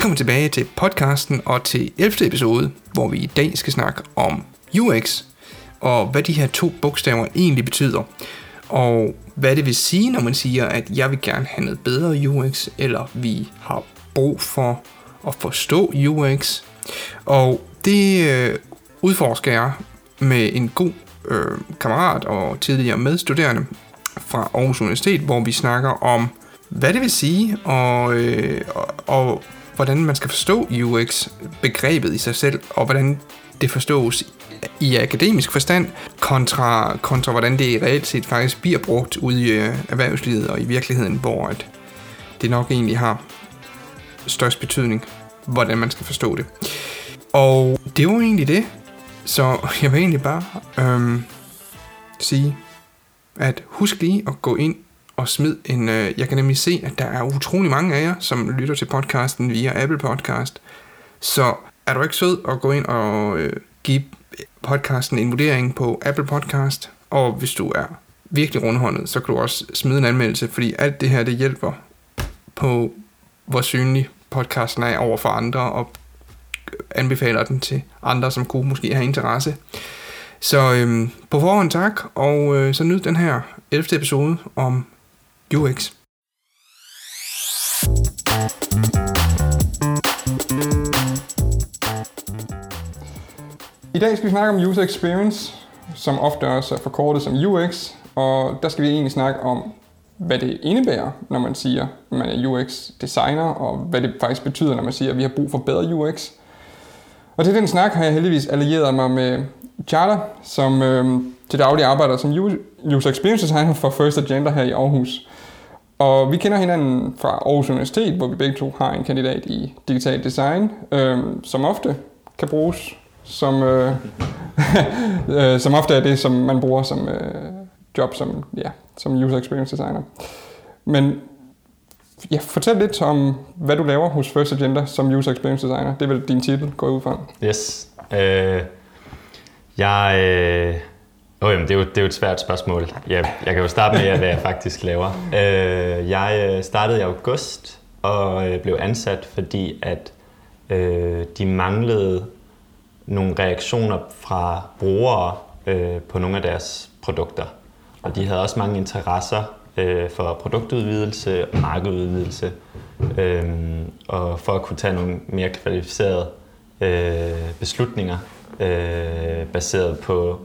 Velkommen tilbage til podcasten og til 11. episode, hvor vi i dag skal snakke om UX og hvad de her to bogstaver egentlig betyder. Og hvad det vil sige, når man siger, at jeg vil gerne have noget bedre UX, eller vi har brug for at forstå UX. Og det øh, udforsker jeg med en god øh, kammerat og tidligere medstuderende fra Aarhus Universitet, hvor vi snakker om, hvad det vil sige, og, øh, og, og hvordan man skal forstå UX-begrebet i sig selv, og hvordan det forstås i akademisk forstand, kontra, kontra hvordan det reelt set faktisk bliver brugt ude i øh, erhvervslivet og i virkeligheden, hvor at det nok egentlig har størst betydning, hvordan man skal forstå det. Og det var egentlig det. Så jeg vil egentlig bare øhm, sige, at husk lige at gå ind og smid en... Øh, jeg kan nemlig se, at der er utrolig mange af jer, som lytter til podcasten via Apple Podcast. Så er du ikke sød at gå ind og øh, give podcasten en vurdering på Apple Podcast? Og hvis du er virkelig rundhåndet, så kan du også smide en anmeldelse, fordi alt det her, det hjælper på, hvor synlig podcasten er over for andre, og anbefaler den til andre, som kunne måske have interesse. Så øhm, på forhånd tak, og øh, så nyd den her 11. episode om UX. I dag skal vi snakke om user experience, som ofte også er forkortet som UX, og der skal vi egentlig snakke om, hvad det indebærer, når man siger, at man er UX-designer, og hvad det faktisk betyder, når man siger, at vi har brug for bedre UX. Og til den snak har jeg heldigvis allieret mig med Charter, som øh, til daglig arbejder som user experience designer for First Agenda her i Aarhus. Og vi kender hinanden fra Aarhus Universitet, hvor vi begge to har en kandidat i digital design, øh, som ofte kan bruges som, øh, øh, som ofte er det, som man bruger som øh, job som, ja, som user experience designer. Men ja, fortæl lidt om, hvad du laver hos First Agenda som user experience designer. Det er vel din titel, går ud fra. Yes. Øh, jeg... Øh Oh, jamen, det, er jo, det er jo et svært spørgsmål. Jeg, jeg kan jo starte med, hvad jeg faktisk laver. Øh, jeg øh, startede i august og øh, blev ansat, fordi at øh, de manglede nogle reaktioner fra brugere øh, på nogle af deres produkter. Og de havde også mange interesser øh, for produktudvidelse og markedudvidelse. Øh, og for at kunne tage nogle mere kvalificerede øh, beslutninger øh, baseret på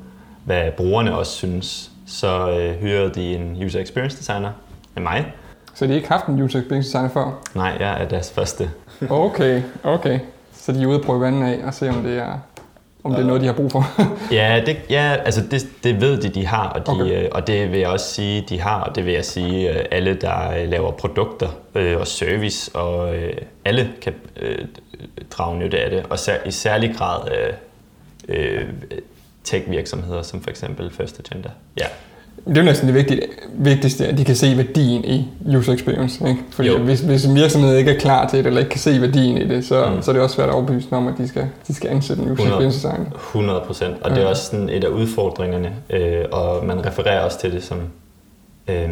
hvad brugerne også synes, så øh, hyrede de en user experience designer med mig. Så de har ikke haft en user experience designer før? Nej, jeg er deres første. okay, okay. Så de er ude og prøve vandet af og se, om det er om det er noget, de har brug for. ja, det, ja altså det, det ved de, de har, og, de, okay. øh, og det vil jeg også sige, de har, og det vil jeg sige, øh, alle, der laver produkter øh, og service, og øh, alle kan øh, drage nytte af det, og sær, i særlig grad øh, øh, tech-virksomheder, som for eksempel First Agenda. Ja. Det er jo næsten det vigtige, vigtigste, at de kan se værdien i user experience. Ikke? Fordi jo. hvis, hvis en virksomhed ikke er klar til det, eller ikke kan se værdien i det, så, mm. så er det også svært at overbevise om, at de skal, de skal ansætte en user 100, experience designer. 100 procent, og ja. det er også sådan et af udfordringerne, øh, og man refererer også til det som, øh,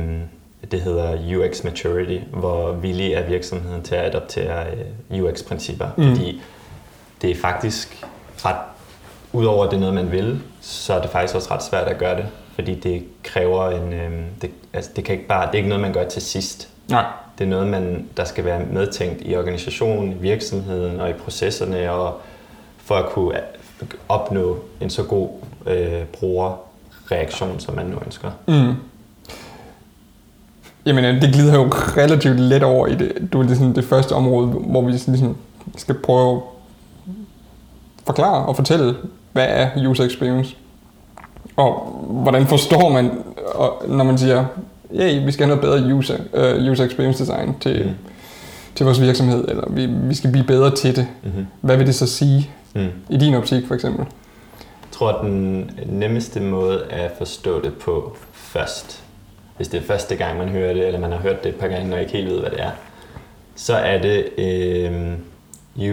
det hedder UX maturity, hvor villig er virksomheden til at adoptere øh, UX-principper, mm. fordi det er faktisk ret udover at det er noget, man vil, så er det faktisk også ret svært at gøre det, fordi det kræver en... Øh, det, altså det, kan ikke bare, det er ikke noget, man gør til sidst. Nej. Det er noget, man, der skal være medtænkt i organisationen, i virksomheden og i processerne, og for at kunne opnå en så god øh, brugerreaktion, som man nu ønsker. Mm. Jamen, det glider jo relativt let over i det, du, det, sådan det første område, hvor vi ligesom skal prøve at forklare og fortælle, hvad er user experience? Og hvordan forstår man, når man siger, hey, vi skal have noget bedre user, uh, user experience design til, mm. til vores virksomhed, eller vi, vi skal blive bedre til det. Mm-hmm. Hvad vil det så sige mm. i din optik for eksempel? Jeg tror, at den nemmeste måde at forstå det på først, hvis det er første gang, man hører det, eller man har hørt det et par gange, og ikke helt ved, hvad det er, så er det, øh,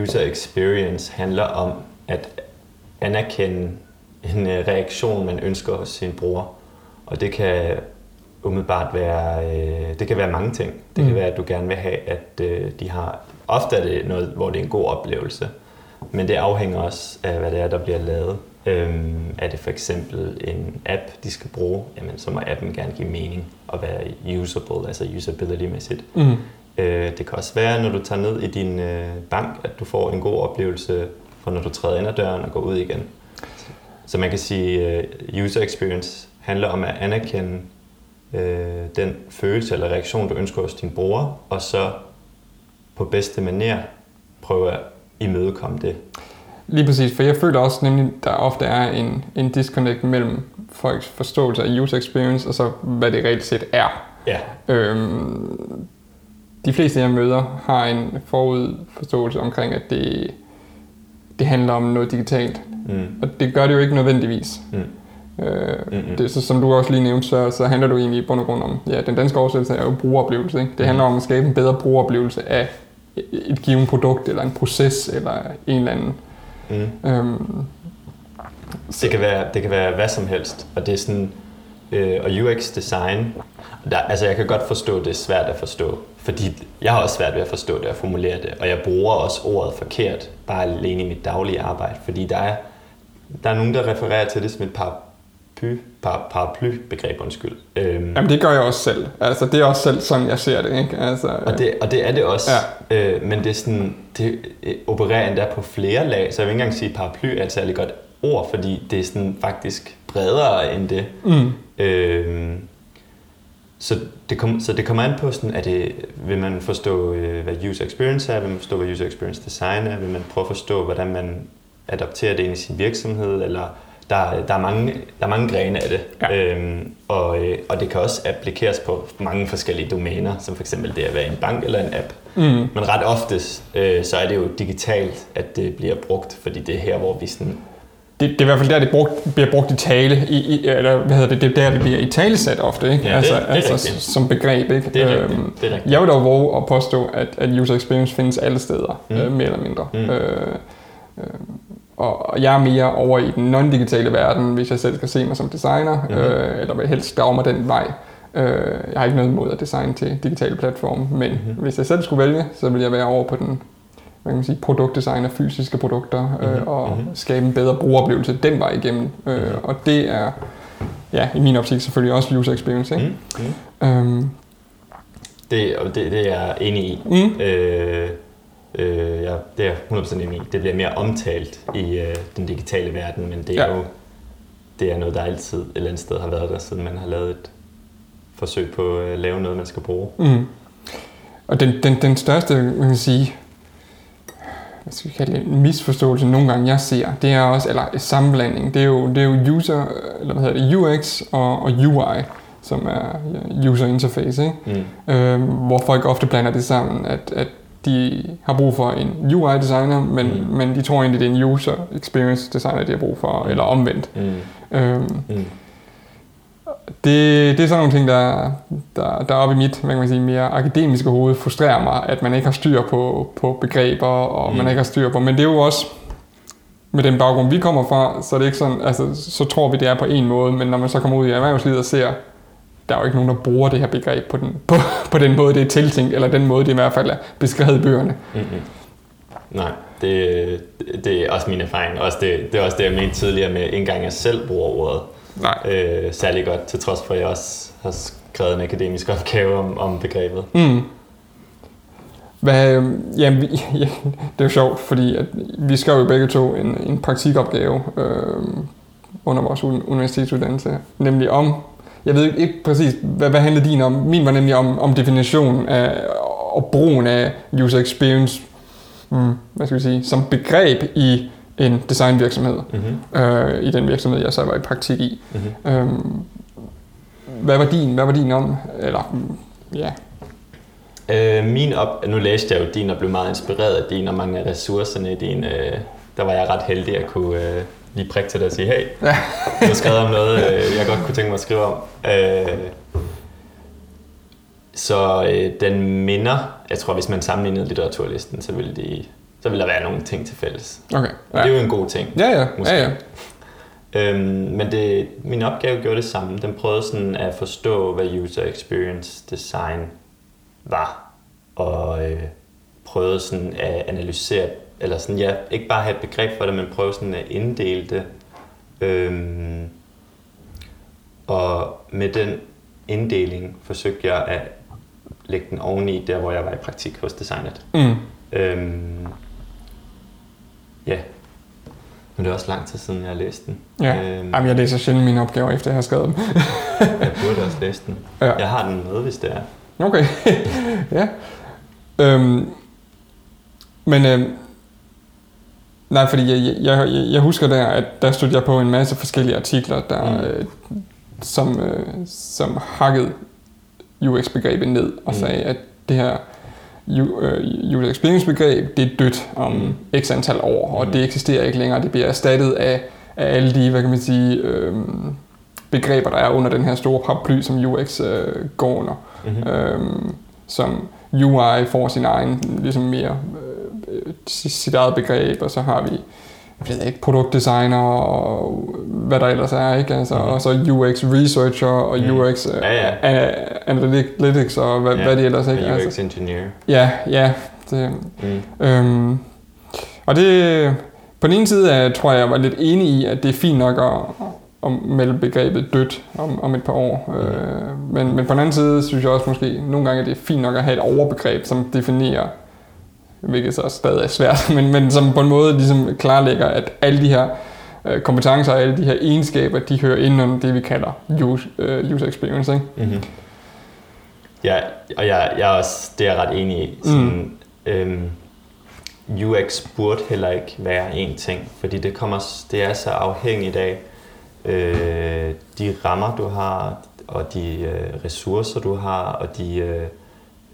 user experience handler om at anerkende en øh, reaktion, man ønsker hos sin bruger. Og det kan umiddelbart være, øh, det kan være mange ting. Det mm. kan være, at du gerne vil have, at øh, de har, ofte er det noget, hvor det er en god oplevelse, men det afhænger også af, hvad det er, der bliver lavet. Øhm, er det for eksempel en app, de skal bruge, jamen så må appen gerne give mening og være usable, altså usability-mæssigt. Mm. Øh, det kan også være, når du tager ned i din øh, bank, at du får en god oplevelse, for når du træder ind ad døren og går ud igen. Så man kan sige, uh, user experience handler om at anerkende øh, den følelse eller reaktion, du ønsker hos din bruger, og så på bedste manér prøve at imødekomme det. Lige præcis, for jeg føler også nemlig, at der ofte er en, en disconnect mellem folks forståelse af user experience, og så hvad det reelt set er. Ja. Øhm, de fleste, jeg møder, har en forudforståelse omkring, at det, det handler om noget digitalt. Mm. Og det gør det jo ikke nødvendigvis. Mm. Øh, mm-hmm. det, så, som du også lige nævnte, så, så handler du egentlig i bund og grund om, ja, den danske oversættelse er jo brugeroplevelse. Ikke? Det handler om at skabe en bedre brugeroplevelse af et givet produkt, eller en proces, eller en eller anden. Mm. Øhm, det, kan være, det kan være hvad som helst, og det er sådan, øh, og UX design, der, altså jeg kan godt forstå, at det er svært at forstå, fordi jeg har også svært ved at forstå det og formulere det, og jeg bruger også ordet forkert, bare alene i mit daglige arbejde, fordi der er, der er nogen, der refererer til det som et par paraply, par, paraplybegreb, undskyld. Øhm, Jamen det gør jeg også selv. Altså det er også selv sådan, jeg ser det. Ikke? Altså, og, det og det er det også. Ja. Øh, men det, er sådan, det opererer endda på flere lag, så jeg vil ikke engang sige, at paraply er et særligt godt ord, fordi det er sådan faktisk bredere end det. Mm. Øhm, så det, kom, så det kommer an på, sådan, at det, vil man forstå, øh, hvad user experience er, vil man forstå, hvad user experience design er, vil man prøve at forstå, hvordan man adapterer det ind i sin virksomhed, eller der, der, er mange, der er mange grene af det, ja. øhm, og, øh, og det kan også applikeres på mange forskellige domæner, som for eksempel det at være en bank eller en app. Mm. Men ret oftest, øh, så er det jo digitalt, at det bliver brugt, fordi det er her, hvor vi sådan... Det, det er i hvert fald der, det brugt, bliver brugt i tale, i, i, eller hvad hedder det, det er der, det bliver i talesat ofte, ikke? Ja, altså, det, det altså, rigtigt. som begreb, ikke? Det er rigtigt. Øhm, det er rigtigt. Jeg vil dog våge at påstå, at, at user experience findes alle steder, mm. øh, mere eller mindre. Mm. Øh, øh, og jeg er mere over i den non-digitale verden, hvis jeg selv skal se mig som designer, mm-hmm. øh, eller vil helst drage mig den vej. Øh, jeg har ikke noget imod at designe til digitale platforme, men mm-hmm. hvis jeg selv skulle vælge, så vil jeg være over på den hvad kan man sige, produktdesign af fysiske produkter, øh, mm-hmm. og mm-hmm. skabe en bedre brugeroplevelse den vej igennem. Øh, mm-hmm. Og det er, ja, i min optik selvfølgelig også user experience. Ikke? Mm-hmm. Øhm, det, det, det er jeg enig i. Mm. Øh, Øh, ja, det er 100% enig i. Det bliver mere omtalt i øh, den digitale verden, men det er ja. jo det er noget, der altid et eller andet sted har været der, siden man har lavet et forsøg på at lave noget, man skal bruge. Mm. Og den, den, den største, man kan sige, hvad skal vi kalde det, misforståelse nogle gange, jeg ser, det er også, eller sammenblanding, det er jo, det er jo user, eller hvad hedder det, UX og, og UI, som er user interface, ikke? Mm. Øhm, hvor folk ofte blander det sammen, at, at de har brug for en UI-designer, men, mm. men de tror egentlig, det er en user experience designer, de har brug for, mm. eller omvendt. Mm. Øhm, mm. Det, det er sådan nogle ting, der, der, der oppe i mit hvad kan man sige, mere akademiske hoved frustrerer mig, at man ikke har styr på, på begreber, og mm. man ikke har styr på, men det er jo også med den baggrund, vi kommer fra, så er det ikke sådan, altså, så tror vi, det er på en måde, men når man så kommer ud i erhvervslivet og ser, der er jo ikke nogen, der bruger det her begreb på den, på, på den måde, det er tiltænkt, eller den måde, det i hvert fald er beskrevet i bøgerne. Mm-hmm. Nej, det, det er også min erfaring. Også det, det er også det, jeg mente tidligere med, ikke engang jeg selv bruger ordet Nej. Øh, særlig godt, til trods for, at jeg også har skrevet en akademisk opgave om, om begrebet. Mm. Hvad, ja, vi, ja, det er jo sjovt, fordi at vi skrev jo begge to en, en praktikopgave øh, under vores universitetsuddannelse, nemlig om jeg ved ikke præcis, hvad, hvad handlede din om? Min var nemlig om, om definitionen af, og brugen af user experience mm, hvad skal vi sige, som begreb i en designvirksomhed. Mm-hmm. Øh, I den virksomhed, jeg så var i praktik i. Mm-hmm. Øhm, hvad var din? Hvad var din om? Eller, ja. Øh, min op, nu læste jeg jo din og blev meget inspireret af din og mange af ressourcerne i din. Øh, der var jeg ret heldig at kunne øh, lige prikke til dig og sige, hey, ja. du har skrevet om noget, øh, jeg godt kunne tænke mig at skrive om. Øh, så øh, den minder, jeg tror, hvis man sammenlignede litteraturlisten, så ville, de, så ville der være nogle ting til fælles. Okay. Ja. det er jo en god ting. Ja, ja. Måske. ja, ja. Øhm, men det, min opgave gjorde det samme. Den prøvede sådan at forstå, hvad user experience design var. Og øh, prøvede sådan at analysere, eller sådan, ja, ikke bare have et begreb for det, men prøve sådan at inddele det. Øhm, og med den inddeling forsøgte jeg at lægge den oveni der, hvor jeg var i praktik hos Designet. Mm. Øhm, ja. Men det er også lang tid siden, jeg har læst den. Ja. Øhm, Jamen, jeg læser sjældent mine opgaver, efter jeg har skrevet dem. jeg burde også læse den. Ja. Jeg har den med, hvis det er. Okay, ja. Øhm, men øhm, nej, fordi jeg, jeg, jeg, jeg husker der, at der stod jeg på en masse forskellige artikler, der, Mm. øh, som, øh, som hakkede UX-begrebet ned og Mm. sagde, at det her user experience begreb, det er dødt om x antal år, og Mm. det eksisterer ikke længere. Det bliver erstattet af, af alle de, hvad kan man sige, øh, begreber, der er under den her store paraply, som UX øh, går under Mm-hmm. øhm, som UI får sin egen, ligesom mere øh, sit sit eget begreb, og så har vi ved ikke, produktdesigner og hvad der ellers er, ikke? Altså, Mhm. Og så UX researcher og Mhm. UX øh, Ja, ja. a- analytics og hvad, Ja, hvad det ellers ikke UX altså, engineer. Ja, ja. Det, Mm. øhm, og det, på den ene side er, tror jeg, jeg var lidt enig i, at det er fint nok at, at melde begrebet dødt om, om et par år. Øh, men, men på den anden side synes jeg også måske nogle gange, at det er fint nok at have et overbegreb, som definerer, hvilket så stadig er svært, men, men som på en måde ligesom klarlægger, at alle de her øh, kompetencer og alle de her egenskaber, de hører ind under det, vi kalder use, øh, user experience. Ikke? Mm-hmm. Ja, og jeg, jeg er også, det er jeg ret enig i. Sådan, mm. øhm, UX burde heller ikke være en ting, fordi det, kommer, det er så afhængigt af øh, de rammer, du har, og de øh, ressourcer, du har, og de, øh,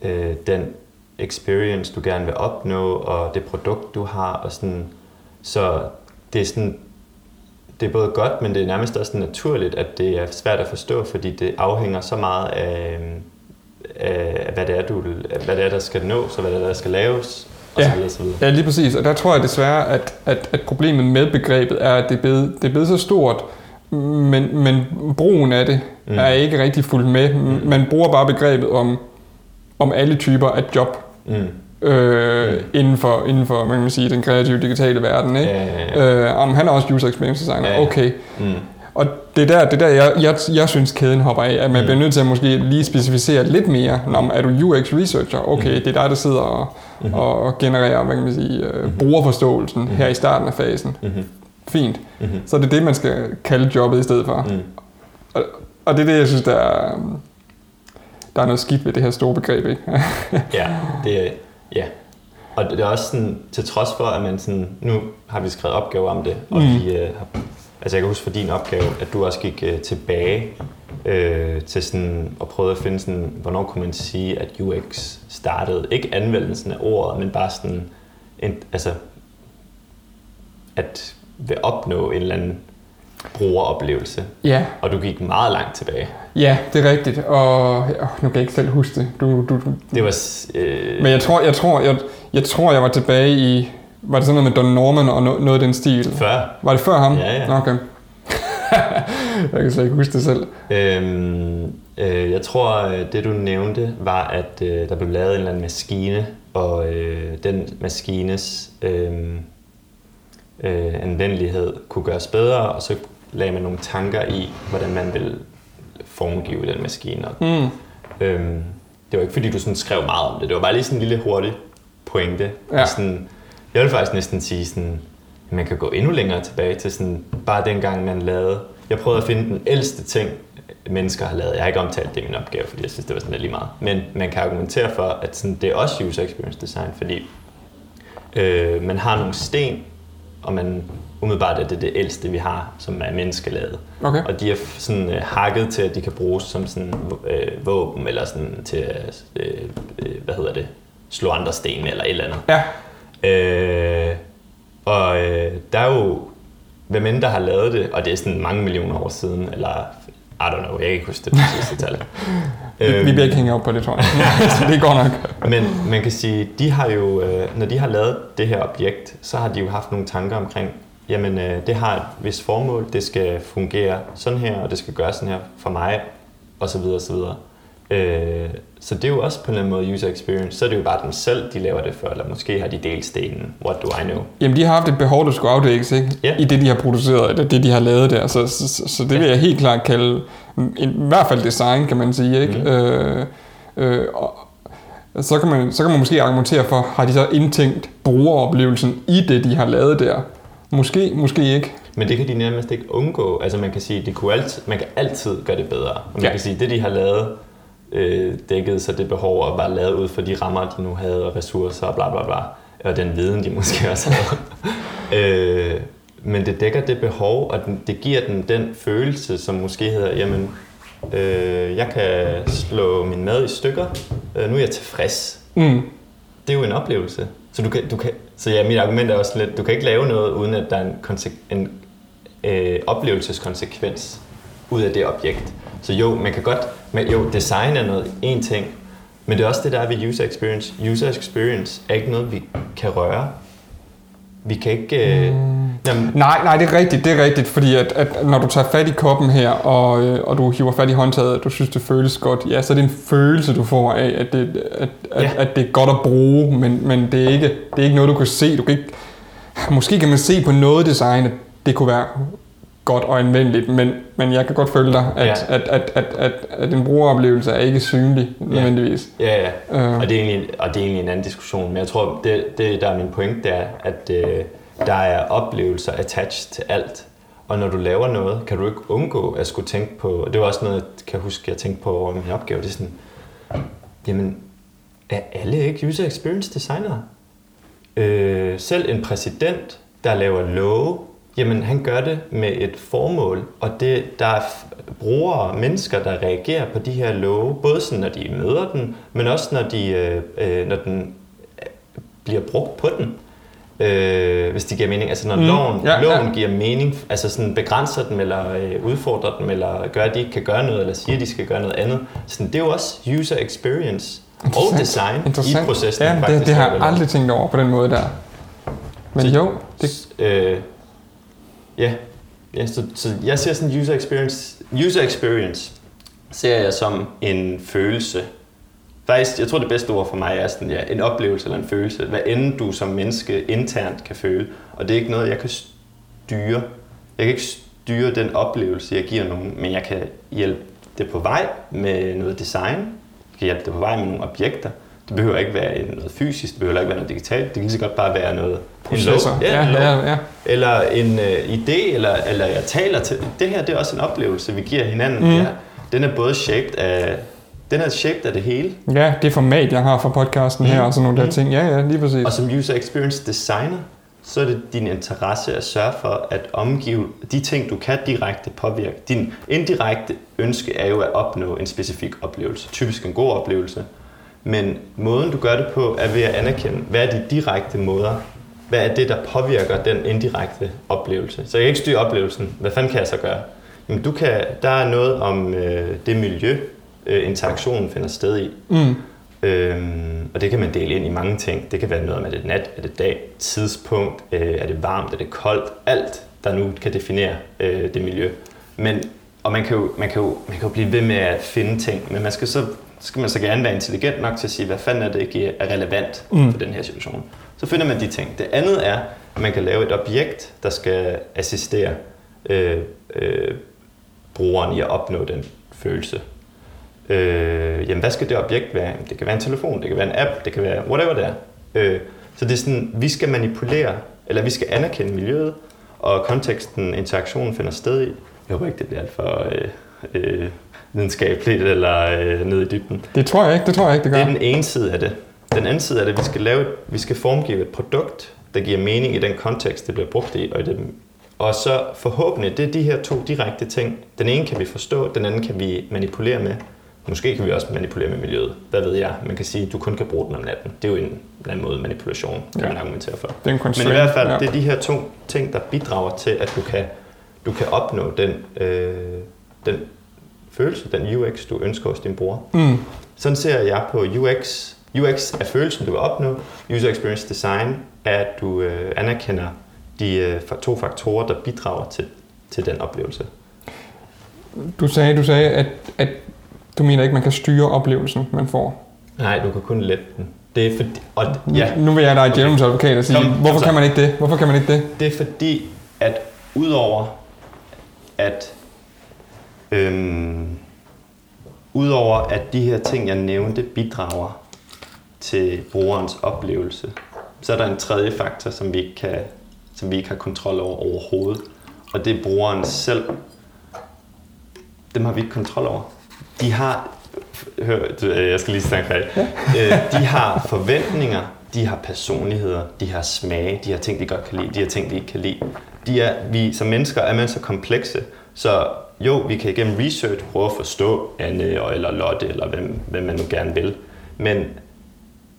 øh, den experience, du gerne vil opnå, og det produkt, du har. Og sådan. Så det er sådan, det er både godt, men det er nærmest også naturligt, at det er svært at forstå, fordi det afhænger så meget af, af hvad, det er, du, hvad det er, der skal nås, og hvad det er, der skal laves, og Ja. Ja, lige præcis. Og der tror jeg desværre, at, at, at problemet med begrebet er, at det er blevet, det er blevet så stort, men, men brugen af det Mm. mm. er ikke rigtig fuldt med. Mm. Man bruger bare begrebet om, om alle typer af job Mm. øh, Mm. mm. inden, for, inden for man kan sige, den kreative digitale verden. Ikke? Ja, ja, ja. Øh, om han er også user experience designer. Ja, ja. Okay. Mm. Og det er der, det er der jeg, jeg, jeg synes, kæden hopper af, at man Mm. bliver nødt til at måske lige specificere lidt mere. Nå, men er du UX researcher? Okay, Mm. det er dig, der sidder og, Mhm. og, og genererer, hvad kan man sige, øh, brugerforståelsen Mhm. her i starten af fasen. Mm-hmm. Fint. Mm-hmm. Så er det det, man skal kalde jobbet i stedet for. Mm. Og det er det, jeg synes, der er, der er noget skidt ved det her store begreb. Ikke? Ja, det er, ja. Og det er også sådan, til trods for, at man sådan, nu har vi skrevet opgaver om det, og Mm. vi øh, har, altså jeg kan huske for din opgave, at du også gik øh, tilbage øh, til sådan, og prøvede at finde sådan, hvornår kunne man sige, at UX startede, ikke anvendelsen af ordet, men bare sådan, en, altså, at vil opnå en eller anden brugeroplevelse. ja, Og du gik meget langt tilbage. ja, det er rigtigt. Og åh, nu kan jeg ikke selv huske det. Du, du, Det var... Øh, Men jeg tror, jeg, tror, jeg, jeg tror, jeg var tilbage i... Var det sådan noget med Don Norman og no, noget af den stil? før. Var det før ham? Ja, ja. Okay. jeg kan slet ikke huske det selv. Øhm, øh, jeg tror, det du nævnte, var, at øh, der blev lavet en eller anden maskine, og øh, den maskines øh, øh, anvendelighed kunne gøres bedre, og så lagde man nogle tanker i, hvordan man ville formgive den maskine. Mm. øhm, det var ikke, fordi du sådan skrev meget om det. Det var bare lige sådan en lille hurtig pointe. Ja. Og Sådan, jeg vil faktisk næsten sige, sådan, at man kan gå endnu længere tilbage til sådan, bare dengang man lavede... Jeg prøvede at finde den ældste ting, mennesker har lavet. Jeg har ikke omtalt det i min opgave, fordi jeg synes, det var sådan lidt lige meget. Men man kan argumentere for, at sådan, det er også user experience design, fordi øh, man har nogle sten, og man umiddelbart er det det ældste, vi har, som er menneskelavet. Okay. Og de er sådan øh, hakket til, at de kan bruges som sådan øh, våben, eller sådan til øh, øh, hvad hedder det, slå andre sten eller et eller andet. Ja. Øh, og øh, der er jo, hvem end der har lavet det, og det er sådan mange millioner år siden, eller I don't know, jeg kan ikke huske det præcise tal. Vi, Øhm, vi bliver ikke hænge op på det, tror jeg. så det går nok. men man kan sige, de har jo, øh, når de har lavet det her objekt, så har de jo haft nogle tanker omkring, jamen øh, det har et vist formål, det skal fungere sådan her, og det skal gøre sådan her for mig, og så videre, og så videre. Øh, så det er jo også på en eller anden måde user experience. Så er det jo bare dem selv, de laver det for, eller måske har de delt stenen. What do I know? Jamen, de har haft et behov, der skulle afdækkes, ikke? Ja. I det, de har produceret, eller det, de har lavet der. Så, så, så, så det vil jeg helt klart kalde, i hvert fald design, kan man sige, ikke? Mhm. Øh, øh, og så kan, man, så kan man måske argumentere for, har de så indtænkt brugeroplevelsen i det, de har lavet der? Måske, måske ikke. Men det kan de nærmest ikke undgå. Altså man kan sige, de kunne altid, man kan altid gøre det bedre. Og man Ja. kan sige, det de har lavet, øh, dækkede så det behov og var lavet ud for de rammer, de nu havde, og ressourcer og bla bla bla. Og den viden, de måske også havde. øh, men det dækker det behov, og den, det giver den den følelse, som måske hedder, jamen, øh, jeg kan slå min mad i stykker, øh, nu er jeg tilfreds. Mm. Det er jo en oplevelse. Så, du kan, du kan, så ja, mit argument er også lidt, du kan ikke lave noget, uden at der er en, konse- en øh, oplevelseskonsekvens ud af det objekt. Så jo, man kan godt, men jo, design er noget, en ting, men det er også det, der er ved user experience. User experience er ikke noget, vi kan røre. Vi kan ikke... Øh, jamen, Nej, nej, det er rigtigt, det er rigtigt, fordi at, at når du tager fat i koppen her, og, øh, og du hiver fat i håndtaget, og du synes, det føles godt, ja, så er det en følelse, du får af, at det, at, at, Ja. at det er godt at bruge, men, men det, er ikke, det er ikke noget, du kan se. Du kan ikke, måske kan man se på noget design, at det kunne være godt og anvendeligt, men, men jeg kan godt følge dig, at, Ja. at, at, at, at, at en brugeroplevelse er ikke synlig nødvendigvis. Ja, ja. Øh. Og, det er egentlig, og det er egentlig en anden diskussion. Men jeg tror, det, det der er min point, det er, at øh, der er oplevelser attached til alt. Og når du laver noget, kan du ikke undgå at skulle tænke på, og det var også noget, jeg kan huske, jeg tænkte på over min opgave, det er sådan, jamen, er alle ikke user experience designere? Øh, selv en præsident, der laver love, jamen han gør det med et formål, og det, der er brugere, mennesker, der reagerer på de her love, både sådan, når de møder den, men også når, de, øh, øh, når den øh, bliver brugt på den. Øh, hvis det giver mening. Altså når Mm, loven, ja, loven ja. giver mening, altså sådan begrænser dem, eller øh, udfordrer dem, eller gør, at de ikke kan gøre noget, eller siger, at de skal gøre noget andet. Sådan, det er jo også user experience og design i processen. Ja, det, faktisk, det har jeg aldrig tænkt over på den måde der. Men Så- jo, det, Øh, ja, ja så, så jeg ser sådan user experience, user experience ser jeg som en følelse. Faktisk, jeg tror det bedste ord for mig er sådan, ja, en oplevelse eller en følelse. Hvad end du som menneske internt kan føle. Og det er ikke noget, jeg kan styre. Jeg kan ikke styre den oplevelse, jeg giver nogen, men jeg kan hjælpe det på vej med noget design. Jeg kan hjælpe det på vej med nogle objekter. Det behøver ikke være noget fysisk, det behøver ikke være noget digitalt. Det kan lige så godt bare være noget... en processer. lov. Ja, en lov. ja, ja. Eller en øh, idé, eller, eller jeg taler til... Det her, det er også en oplevelse, vi giver hinanden. Mm. Mm. Ja, den er både shaped af... Den er shaped af det hele. Ja, det format, jeg har for podcasten her, Mm. og sådan nogle der Mm. ting. Ja, ja, lige præcis. Og som user experience designer, så er det din interesse at sørge for at omgive de ting, du kan direkte påvirke. Din indirekte ønske er jo at opnå en specifik oplevelse. Typisk en god oplevelse. Men måden, du gør det på, er ved at anerkende, hvad er de direkte måder? Hvad er det, der påvirker den indirekte oplevelse? Så jeg kan ikke styre oplevelsen. Hvad fanden kan jeg så gøre? Jamen, du kan, der er noget om øh, det miljø, øh, interaktionen finder sted i. Mm. Øhm, og det kan man dele ind i mange ting. Det kan være noget med, er det nat, er det dag, tidspunkt, øh, er det varmt, er det koldt, alt, der nu kan definere øh, det miljø. Men, og man kan, jo, man, kan jo, man kan jo blive ved med at finde ting, men man skal så, skal man så gerne være intelligent nok til at sige, hvad fanden er det, ikke er relevant Mm. for den her situation. Så finder man de ting. Det andet er, at man kan lave et objekt, der skal assistere øh, øh, brugeren i at opnå den følelse. Øh, jamen, hvad skal det objekt være? Det kan være en telefon, det kan være en app, det kan være whatever det er. Øh, så det er sådan, vi skal manipulere, eller vi skal anerkende miljøet, og konteksten, interaktionen finder sted i. Jeg håber ikke, det bliver alt for øh, øh, videnskabeligt eller øh, ned i dybden. Det tror jeg ikke, det tror jeg ikke, det Det gør. er den ene side af det. Den anden side er det, at vi skal, lave vi skal formgive et produkt, der giver mening i den kontekst, det bliver brugt i. Og, i det, og så forhåbentlig, det er de her to direkte ting. Den ene kan vi forstå, den anden kan vi manipulere med. Måske kan vi også manipulere med miljøet. Hvad ved jeg? Man kan sige, at du kun kan bruge den om natten. Det er jo en eller anden måde manipulation, kan Ja. man argumentere for. Det er en Men i hvert fald, ja. det er de her to ting, der bidrager til, at du kan, du kan opnå den, øh, den følelse, den UX, du ønsker hos din bruger. Mm. Sådan ser jeg på UX. UX er følelsen, du vil opnå. User Experience Design er, at du øh, anerkender de øh, to faktorer, der bidrager til, til den oplevelse. Du sagde, du sagde at, at du mener ikke, man kan styre oplevelsen, man får. Nej, du kan kun lette den. Det er fordi, og ja, Nu vil jeg dig djævelens advokat og sige, Kom, hvorfor kan man ikke det? Hvorfor kan man ikke det? det er fordi, at udover at øhm, udover at de her ting, jeg nævnte, bidrager til brugerens oplevelse, så er der en tredje faktor, som vi ikke, kan, som vi ikke har kontrol over overhovedet. Og det er brugeren selv. Dem har vi ikke kontrol over. De har, hør, øh, jeg skal lige snakke færdigt. Øh, de har forventninger, de har personligheder, de har smage, de har ting, de godt kan lide, de har ting, de ikke kan lide. De er, vi som mennesker er man så komplekse, så jo, vi kan igennem research prøve at forstå Anne eller Lotte, eller hvem, hvem man nu gerne vil. Men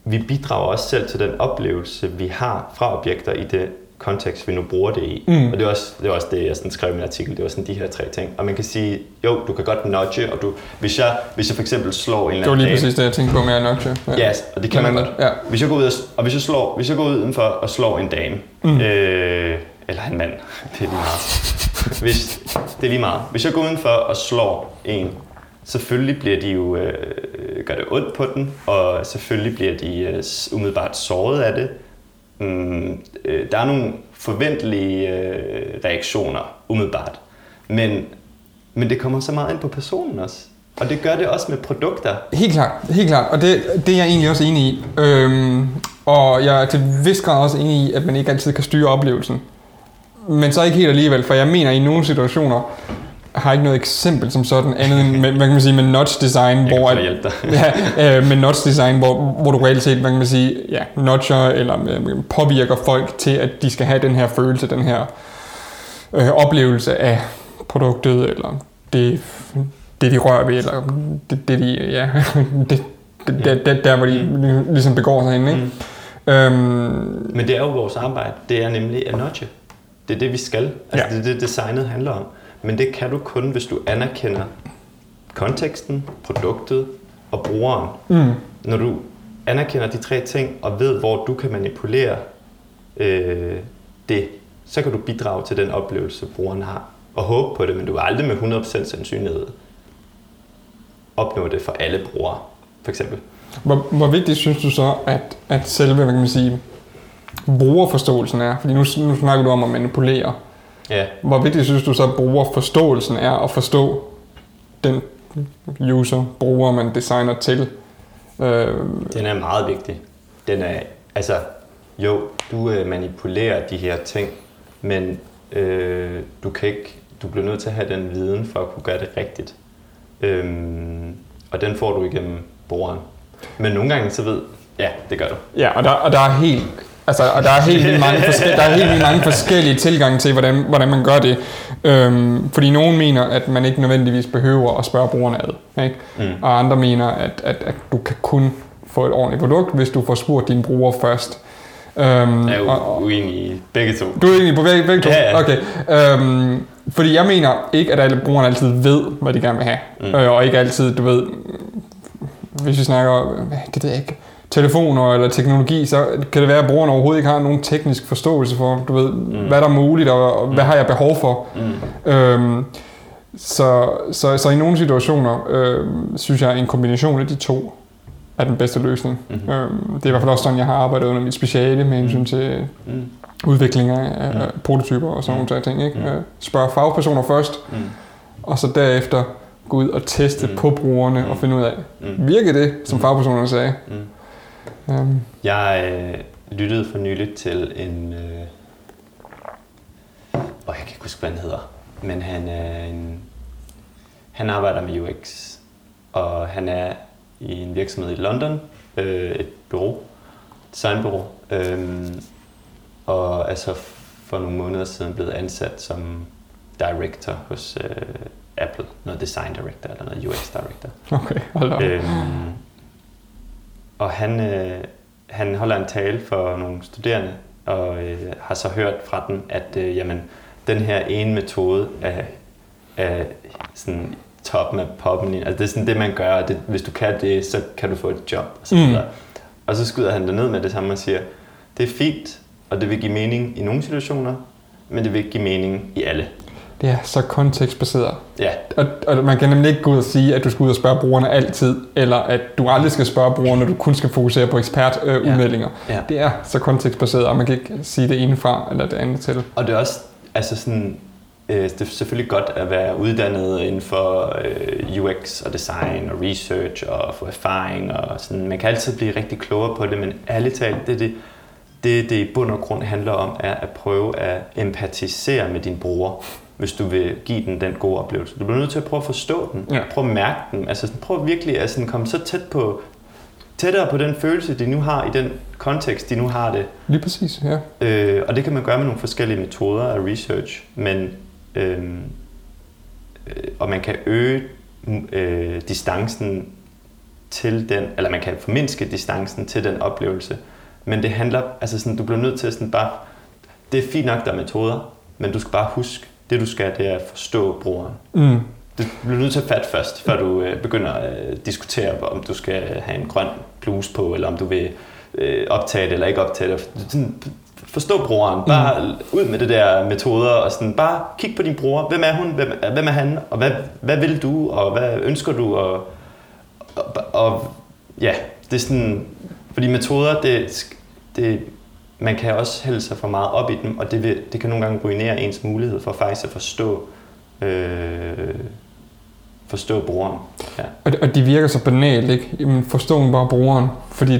vi bidrager også selv til den oplevelse, vi har fra objekter i det kontekst, vi nu bruger det i. Mm. Og det er, også, det er også det, jeg sådan skrev i min artikel. Det var sådan de her tre ting. Og man kan sige, jo, du kan godt nudge, og du, hvis, jeg, hvis jeg for eksempel slår en Det eller var anden lige dame- præcis det, jeg tænkte på med nok. Ja, yes, og det kan man godt. Ja. Hvis jeg går ud og, og hvis jeg slår, hvis jeg går udenfor og slår en dame, mm. øh, eller en mand, det er lige meget. Hvis, det er lige meget. Hvis jeg går udenfor og slår en, selvfølgelig bliver de jo, øh, gør det ondt på den, og selvfølgelig bliver de øh, umiddelbart såret af det. Mm, øh, der er nogle forventelige øh, reaktioner umiddelbart, men, men det kommer så meget ind på personen også. Og det gør det også med produkter. Helt klart, helt klart. Og det, det er jeg egentlig også enig i. Øhm, og jeg er til vis grad også enig i, at man ikke altid kan styre oplevelsen. Men så ikke helt alligevel, for jeg mener, i nogle situationer har ikke noget eksempel som sådan, andet end med, hvad kan man sige, med notch design, Jeg hvor, at, ja, øh, med notch design, hvor, hvor du reelt set, hvad kan man sige, ja, notcher eller øh, påvirker folk til, at de skal have den her følelse, den her øh, oplevelse af produktet, eller det, det de rører ved, eller det, det de, ja, det, det, det, det, der hvor de ligesom begår sig henne, ikke? Mm. Øhm, Men det er jo vores arbejde. Det er nemlig at nudge. Det er det, vi skal. Altså, Ja. Det er det, designet handler om. Men det kan du kun, hvis du anerkender konteksten, produktet og brugeren. mm, Når du anerkender de tre ting og ved, hvor du kan manipulere øh, det, så kan du bidrage til den oplevelse, brugeren har. Og håbe på det, men du vil aldrig med 100% sandsynlighed opnå det for alle brugere, for eksempel. hvor, hvor vigtigt synes du så, at, at selve, hvad kan man sige, brugerforståelsen er? Fordi nu, nu snakker du om at manipulere. Ja, Hvor vigtigt synes du så, at brugerforståelsen er at forstå den user, bruger, man designer til? Øh, Den er meget vigtig. Den er, altså, jo, du øh, manipulerer de her ting, men øh, du kan ikke, du bliver nødt til at have den viden for at kunne gøre det rigtigt. Øhm, og den får du igennem brugeren. Men nogle gange så ved, ja, det gør du. Ja, og der, og der er helt Altså, og der er helt vildt mange, forske- der er helt vildt mange forskellige tilgange til, hvordan, hvordan man gør det. Øhm, fordi nogen mener, at man ikke nødvendigvis behøver at spørge brugerne ad. Ikke? Mm. Og andre mener, at, at, at du kan kun få et ordentligt produkt, hvis du får spurgt dine brugere først. Øhm, Jeg er jo uenig i begge to. du er egentlig på begge, begge to? Ja, ja. Okay. Øhm, fordi jeg mener ikke, at alle brugerne altid ved, hvad de gerne vil have. Mm. Øh, og ikke altid, du ved, hvis vi snakker, det ved jeg ikke, telefoner eller teknologi, så kan det være, at brugerne overhovedet ikke har nogen teknisk forståelse for, du ved, mm. hvad der er muligt, og, og hvad har jeg behov for. Mm. Øhm, så, så, så i nogle situationer, øh, synes jeg, at en kombination af de to er den bedste løsning. Mhm. Mm. Øhm, det er i hvert fald også sådan, jeg har arbejdet under mit speciale med hensyn til Mm. udvikling af, Mm. prototyper og sådan Mm. nogle ting. Ikke? Mm. Øh, Spørg fagpersoner først, Mm. og så derefter gå ud og teste Mm. på brugerne og Mm. finde ud af, Mm. virker det, som Mm. fagpersonerne sagde. Mm. Øhm, Jeg øh, lyttede for nyligt til en... Øh, og jeg kan ikke huske, hvad han hedder. Men han er en... Han arbejder med UX. Og han er i en virksomhed i London. Øh, et bureau. Designbureau. Øhm, og er så for nogle måneder siden blevet ansat som director hos øh, Apple. Noget design director eller noget UX director. okay, hold op. Øhm, og han, øh, han holder en tale for nogle studerende, og øh, har så hørt fra dem, at øh, jamen, den her ene metode er, er sådan toppen af poppen. Altså det er sådan det, man gør, og det, hvis du kan det, så kan du få et job. Og så, Mm. videre. og så skyder han det ned med det samme og siger, det er fint, Og det vil give mening i nogle situationer, men det vil ikke give mening i alle. Det er så kontekstbaseret. Ja, Og, og man kan nemlig ikke gå ud og sige, at du skal ud og spørge brugerne altid, eller at du aldrig skal spørge brugerne, når du kun skal fokusere på ekspertudmeldinger. Øh, Ja. Det er så kontekstbaseret, og man kan ikke sige det ene fra eller det andet til. og det er også altså sådan, øh, det er selvfølgelig godt at være uddannet inden for øh, UX og design og research og få erfaring og sådan. Man kan altid blive rigtig klogere på det, men ærligt talt, det det, det, det i bund og grund handler om, er at prøve at empatisere med din bruger, hvis du vil give den den gode oplevelse. Du bliver nødt til at prøve at forstå den, Ja. prøve at mærke den, altså sådan, prøv virkelig at sådan komme så tæt på, tættere på den følelse, de nu har i den kontekst, de nu har det. Lige præcis, ja. Øh, og det kan man gøre med nogle forskellige metoder af research, men øh, øh, og man kan øge øh, distancen til den, eller man kan formindske distancen til den oplevelse. Men det handler, altså sådan, du bliver nødt til at sådan bare, det er fint nok, der er metoder, men du skal bare huske, det du skal, det er at forstå brugeren. Mm. Du bliver nødt til at fatte først, før du øh, begynder at diskutere, om du skal have en grøn bluse på, eller om du vil øh, optage det eller ikke optage det. Sådan, forstå brugeren. Bare ud med det der metoder, og sådan, bare kig på din bror. Hvem er hun? Hvem, hvem er han? Og hvad, hvad vil du? Og hvad ønsker du? Og, og, og ja, det er sådan... Fordi metoder, det, det, man kan også hælde sig for meget op i dem, og det, vil, det kan nogle gange ruinere ens mulighed for faktisk at forstå øh, forstå brugeren. Ja. Og, og de virker så banalt, ikke? Jamen, forstå nu bare brugeren, fordi,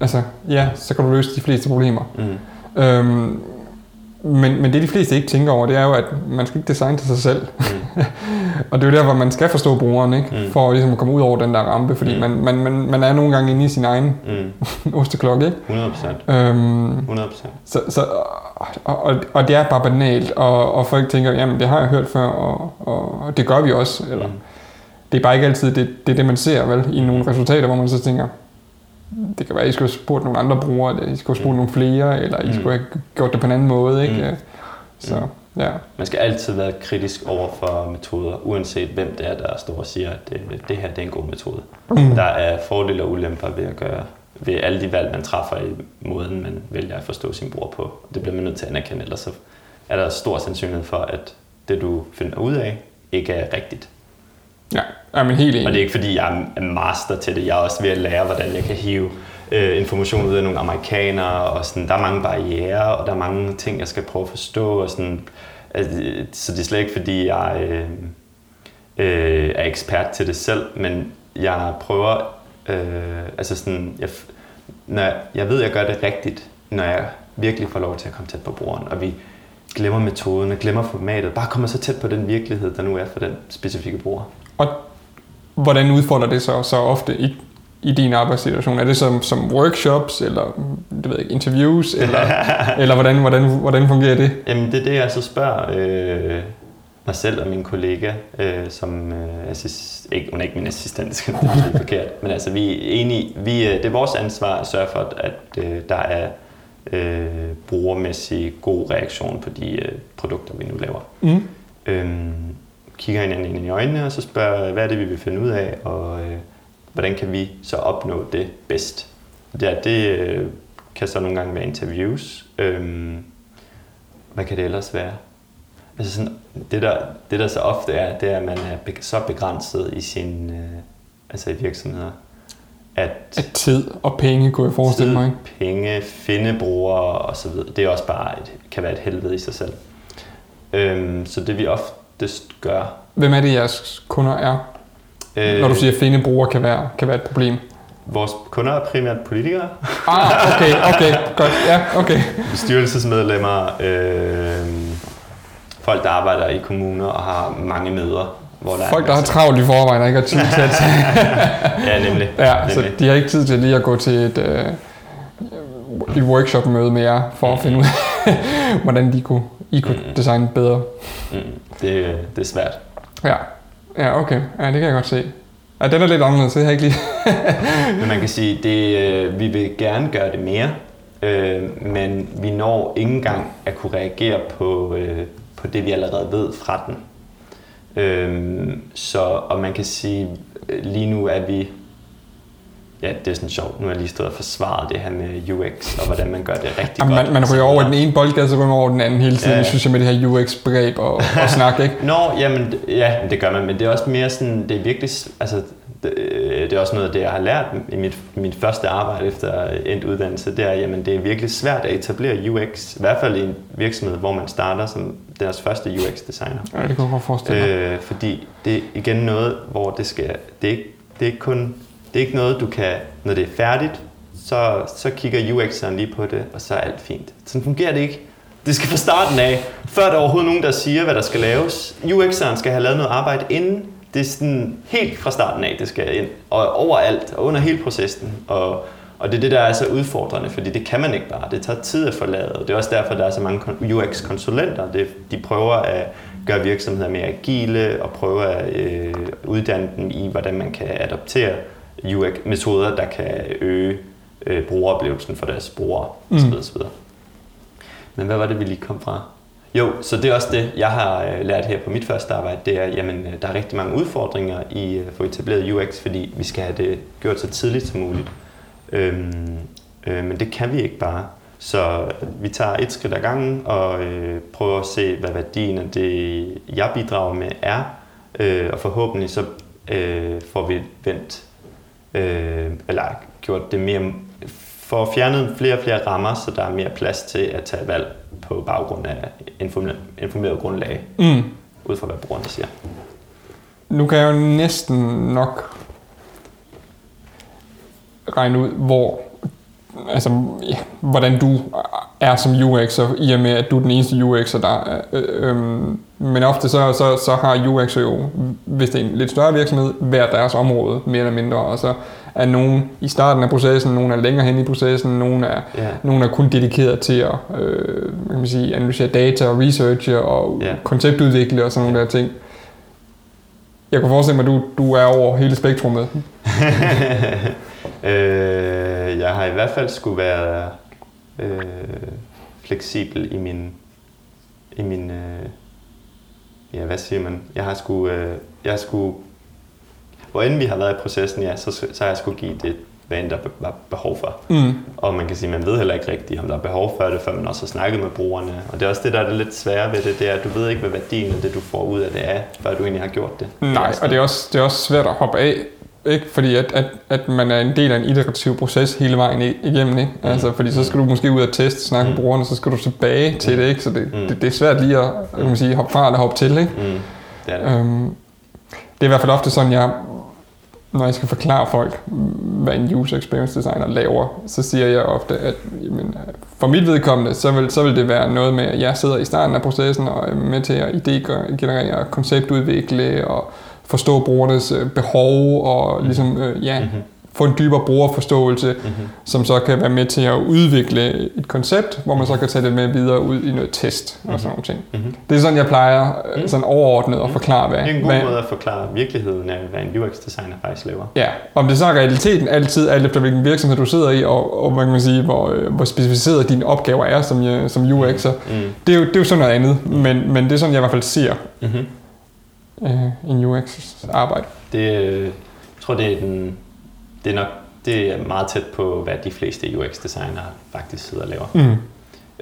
altså, ja, så kan du løse de fleste problemer. Mm. Øhm, men, men det de fleste ikke tænker over, det er jo, at man skal ikke designe til sig selv. Mm. og det er jo der, hvor man skal forstå brugeren, ikke? Mm. For ligesom at komme ud over den der rampe, fordi Mm. man, man, man, man er nogle gange inde i sin egen Mm. osteklokke, ikke? 100 procent. Øhm, 100 procent. så, så, og, og, og det er bare banalt, og, og folk tænker, jamen det har jeg hørt før, og, og, og det gør vi også. Eller, Mm. Det er bare ikke altid det, det, er det man ser vel, i nogle resultater, hvor man så tænker, det kan være, at I skulle have spurgt nogle andre brugere, eller I skulle have spurgt Mm. nogle flere, eller I Mm. skulle have gjort det på en anden måde. Ikke? Mm. Så Mm. ja. Man skal altid være kritisk over for metoder, uanset hvem det er, der står og siger, at det, det her det er en god metode. Mm. Der er fordele og ulemper ved at gøre ved alle de valg, man træffer i måden, man vælger at forstå sin bror på. Det bliver man nødt til at anerkende, ellers så er der stor sandsynlighed for, at det, du finder ud af, ikke er rigtigt. Ja, jeg er helt enig. Og det er ikke fordi, jeg er master til det. Jeg er også ved at lære, hvordan jeg kan hive øh, information ud af nogle amerikanere. Og sådan, der er mange barriere, og der er mange ting, jeg skal prøve at forstå. Og sådan, altså, så det er slet ikke fordi, jeg øh, øh, er ekspert til det selv, men jeg prøver... Øh, altså sådan, jeg, når jeg, jeg ved, at jeg gør det rigtigt, når jeg virkelig får lov til at komme tæt på brugeren, og vi glemmer metoden og glemmer formatet. Bare kommer så tæt på den virkelighed, der nu er for den specifikke bruger. Og hvordan udfordrer det så, så ofte i, i din arbejdssituation? Er det som, som workshops, eller det ved jeg ikke, interviews, eller, eller hvordan, hvordan, hvordan fungerer det? Jamen det er det, jeg så spørger øh, mig selv og min kollega, øh, som øh, assist, ikke, hun er ikke min assistent, det skal det er forkert, men altså vi er enige, vi, øh, det er vores ansvar at sørge for, at øh, der er øh, brugermæssig god reaktion på de øh, produkter, vi nu laver. Mm. Øhm, kigger hinanden ind i øjnene, og så spørger, hvad er det, vi vil finde ud af, og øh, hvordan kan vi så opnå det bedst. Det, er, det øh, kan så nogle gange være interviews. Øhm, hvad kan det ellers være? Altså sådan, det, der, det, der så ofte er, det er, at man er så begrænset i sin øh, altså i virksomheder, at At tid og penge, kunne jeg forestille mig. Ikke? penge, finde brugere og så videre, det er også bare et, kan være et helvede i sig selv. Øhm, så det vi oftest gør... Hvem er det, jeres kunder er? Øh, Når du siger, at finde brugere kan være, kan være et problem. Vores kunder er primært politikere, Ah, okay, okay, godt. Ja, okay. bestyrelsesmedlemmer, øh, folk, der arbejder i kommuner og har mange møder. Hvor der Folk, er der har travlt i forvejen og ikke har tid til at Ja, nemlig. Ja, så nemlig. de har ikke tid til lige at gå til et, øh, et workshop-møde med jer, for at finde ud af, hvordan de kunne, I kunne Mm. designe bedre. Mm, det, det er svært. Ja. ja, okay. Ja, det kan jeg godt se. Ja, den er lidt anderledes, det har jeg ikke lige... Men man kan sige, det, øh, vi vil gerne gøre det mere, øh, men vi når ikke engang at kunne reagere på, øh, på det, vi allerede ved fra den. Øh, så, og man kan sige, øh, lige nu er vi ja, det er sådan sjovt. Nu har jeg lige stået og forsvaret det her med UX, og hvordan man gør det rigtig Jamen, godt. man, man ryger over den ene boldgade, så ryger man over den anden hele tiden, Ja, ja. synes jeg, med det her UX-begreb og, og snak, ikke? Nå, jamen, ja, det gør man, men det er også mere sådan, det er virkelig, altså, det, øh, det er også noget af det, jeg har lært i mit, mit første arbejde efter endt uddannelse, det er, jamen, det er virkelig svært at etablere UX, i hvert fald i en virksomhed, hvor man starter som deres første UX-designer. Ja, det kan jeg godt forestille mig. Øh, fordi det er igen noget, hvor det skal, det er ikke, det er ikke kun, det er ikke noget, du kan, når det er færdigt, så, så kigger UX'eren lige på det, og så er alt fint. Sådan fungerer det ikke. Det skal fra starten af, før der er overhovedet nogen, der siger, hvad der skal laves. UX'eren skal have lavet noget arbejde inden. Det er sådan helt fra starten af, det skal ind. Og overalt, og under hele processen. Og, og det er det, der er så udfordrende, fordi det kan man ikke bare. Det tager tid at lavet. Og det er også derfor, der er så mange kon- UX-konsulenter. Det, de prøver at gøre virksomheder mere agile, og prøver at øh, uddanne dem i, hvordan man kan adoptere UX-metoder, der kan øge øh, brugeroplevelsen for deres brugere, Mm. osv. osv. Men hvad var det, vi lige kom fra? Jo, så det er også det, jeg har øh, lært her på mit første arbejde, det er, jamen, øh, der er rigtig mange udfordringer i øh, at få etableret UX, fordi vi skal have det gjort så tidligt som muligt. Øhm, øh, men det kan vi ikke bare. Så vi tager et skridt ad gangen og øh, prøver at se, hvad værdien af det, jeg bidrager med, er. Øh, og forhåbentlig så øh, får vi vendt, øh, eller gjort det mere, for fjernet flere og flere rammer, så der er mere plads til at tage valg på baggrund af informeret, informeret grundlag, Mm. ud fra hvad brugerne siger. Nu kan jeg jo næsten nok regne ud, hvor, altså, ja, hvordan du er som UX'er, i og med, at du er den eneste UX'er, der er. Øh, øhm, men ofte så, så, så har UX'er jo, hvis det er en lidt større virksomhed, hver deres område, mere eller mindre, og så er nogen i starten af processen, nogen er længere hen i processen, nogen er, Ja. nogen er kun dedikeret til at øh, kan man sige, analysere data og researche og Ja. konceptudvikle og sådan nogle der ting. Jeg kan forestille mig, at du, du er over hele spektrummet. øh, jeg har i hvert fald skulle være øh, fleksibel i min, i min øh, ja, hvad siger man? Jeg har skulle, øh, jeg har skulle, hvor end vi har været i processen, ja, så, så har jeg skulle give det, hvad end der var behov for. Mm. Og man kan sige, man ved heller ikke rigtigt, om der er behov for det, før man også har snakket med brugerne. Og det er også det, der er det lidt svære ved det, det er, at du ved ikke, hvad værdien af det, du får ud af det er, før du egentlig har gjort det. Nej, og det er, også, det er også svært at hoppe af, ikke? fordi at, at, at man er en del af en iterativ proces hele vejen igennem. Ikke? Altså, fordi så skal du måske ud og teste, snakke med Mm. brugerne, så skal du tilbage til det, ikke? så det, Mm. det, det er svært lige at kan man sige, hoppe fra eller hoppe til. Ikke? Mm, det er det. Øhm, det er i hvert fald ofte sådan, jeg, når jeg skal forklare folk, hvad en user experience designer laver, så siger jeg ofte, at jamen, for mit vedkommende, så vil, så vil det være noget med, at jeg sidder i starten af processen og er med til at idégenerere, konceptudvikle og forstå brugernes øh, behov og ligesom, øh, ja, mhm få en dybere brugerforståelse, Mhm. som så kan være med til at udvikle et koncept, hvor man så kan tage det med videre ud i noget test og sådan nogle ting. Mhm. Det er sådan, jeg plejer Mhm. sådan overordnet at forklare, hvad, Det er en god hvad, måde at forklare virkeligheden af, hvad en UX-designer faktisk laver. Ja, om det så er realiteten altid, alt efter hvilken virksomhed du sidder i, og, og hvad kan man sige, hvor, øh, hvor specificeret dine opgaver er som, øh, som UX'er. Mm. Det er, jo, det er jo sådan noget andet, men, men det er sådan, jeg i hvert fald ser Mm-hmm. øh, en UX arbejde. Det, jeg tror, det er, den, det er nok det er meget tæt på, hvad de fleste UX-designere faktisk sidder og laver. Mm.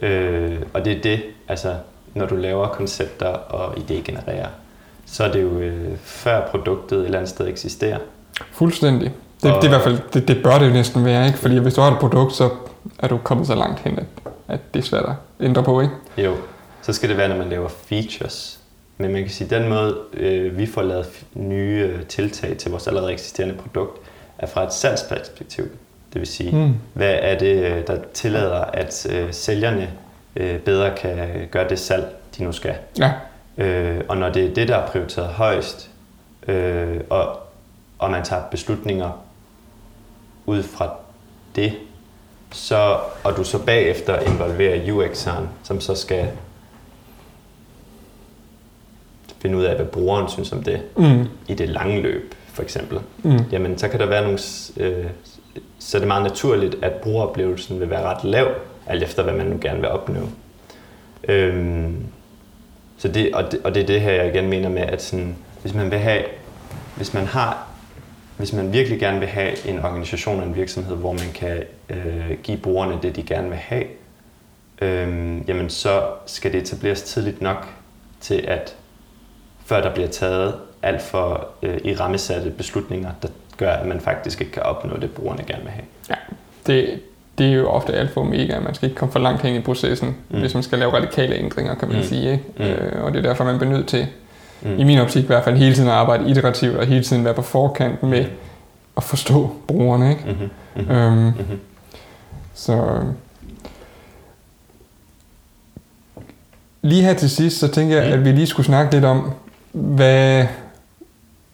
Øh, og det er det, altså når du laver koncepter og idégenererer, så er det jo øh, før produktet et eller andet sted eksisterer. Fuldstændig. Det, Og- det, er i hvert fald, det, det bør det jo næsten være, ikke? Fordi hvis du har et produkt, så er du kommet så langt hen, at, at det er svært at ændre på, ikke? Jo, så skal det være, når man laver features. Men man kan sige, at den måde, øh, vi får lavet nye øh, tiltag til vores allerede eksisterende produkt, er fra et salgsperspektiv. Det vil sige, Mm. hvad er det, øh, der tillader, at øh, sælgerne øh, bedre kan gøre det salg, de nu skal. Ja. Øh, og når det er det, der er prioriteret højst, øh, og, og man tager beslutninger ud fra det, så, og du så bagefter involverer UX'eren, som så skal finde ud af, hvad brugeren synes om det Mm. i det lange løb, for eksempel. Mm. Jamen, så kan der være nogle... Øh, så er det meget naturligt, at brugeroplevelsen vil være ret lav, alt efter hvad man nu gerne vil opnå. Øhm, så det, og, det, og det er det her, jeg igen mener med, at sådan, hvis man vil have, hvis man har hvis man virkelig gerne vil have en organisation og en virksomhed, hvor man kan øh, give brugerne det, de gerne vil have, øh, jamen så skal det etableres tidligt nok til, at før der bliver taget alt for øh, i rammesatte beslutninger, der gør, at man faktisk ikke kan opnå det, brugerne gerne vil have. Ja, det, det er jo ofte alt for omega. Man skal ikke komme for langt hen i processen, mm. hvis man skal lave radikale ændringer, kan man mm. sige. Ikke? Mm. Øh, og det er derfor, man bliver nødt til, mm. i min optik i hvert fald, hele tiden at arbejde iterativt og hele tiden være på forkant med mm. at forstå brugerne. Ikke? Mm-hmm. Mm-hmm. Øhm, mm-hmm. Så lige her til sidst, så tænker jeg, mm. at vi lige skulle snakke lidt om, hvad,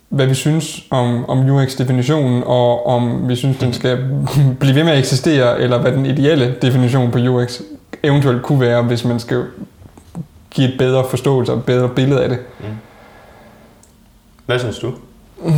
hvad vi synes om, om UX-definitionen, og om vi synes, den skal blive ved med at eksistere, eller hvad den ideelle definition på UX eventuelt kunne være, hvis man skal give et bedre forståelse og et bedre billede af det. Mm. Hvad synes du?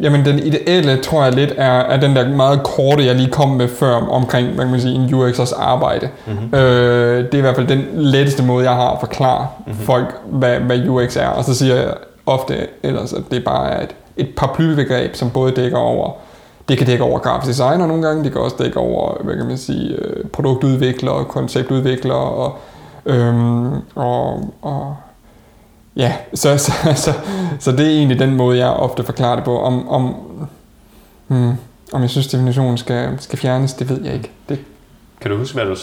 Jamen den ideelle tror jeg lidt er, er den der meget korte, jeg lige kom med før omkring hvad kan man sige, en UX'ers arbejde. Mm-hmm. Øh, det er i hvert fald den letteste måde, jeg har at forklare mm-hmm. folk, hvad, hvad UX er. Og så siger jeg ofte ellers, at det bare er et, et paraplybegreb, som både dækker over det kan dække over grafisk designer nogle gange, det kan også dække over, hvad kan man sige, øh, produktudviklere, konceptudviklere og, øhm, og, og ja, så, så, så, så det er egentlig den måde, jeg ofte forklarer det på. Om, om, hmm, om jeg synes, definitionen skal, skal fjernes, det ved jeg ikke. Det, kan du huske, hvad du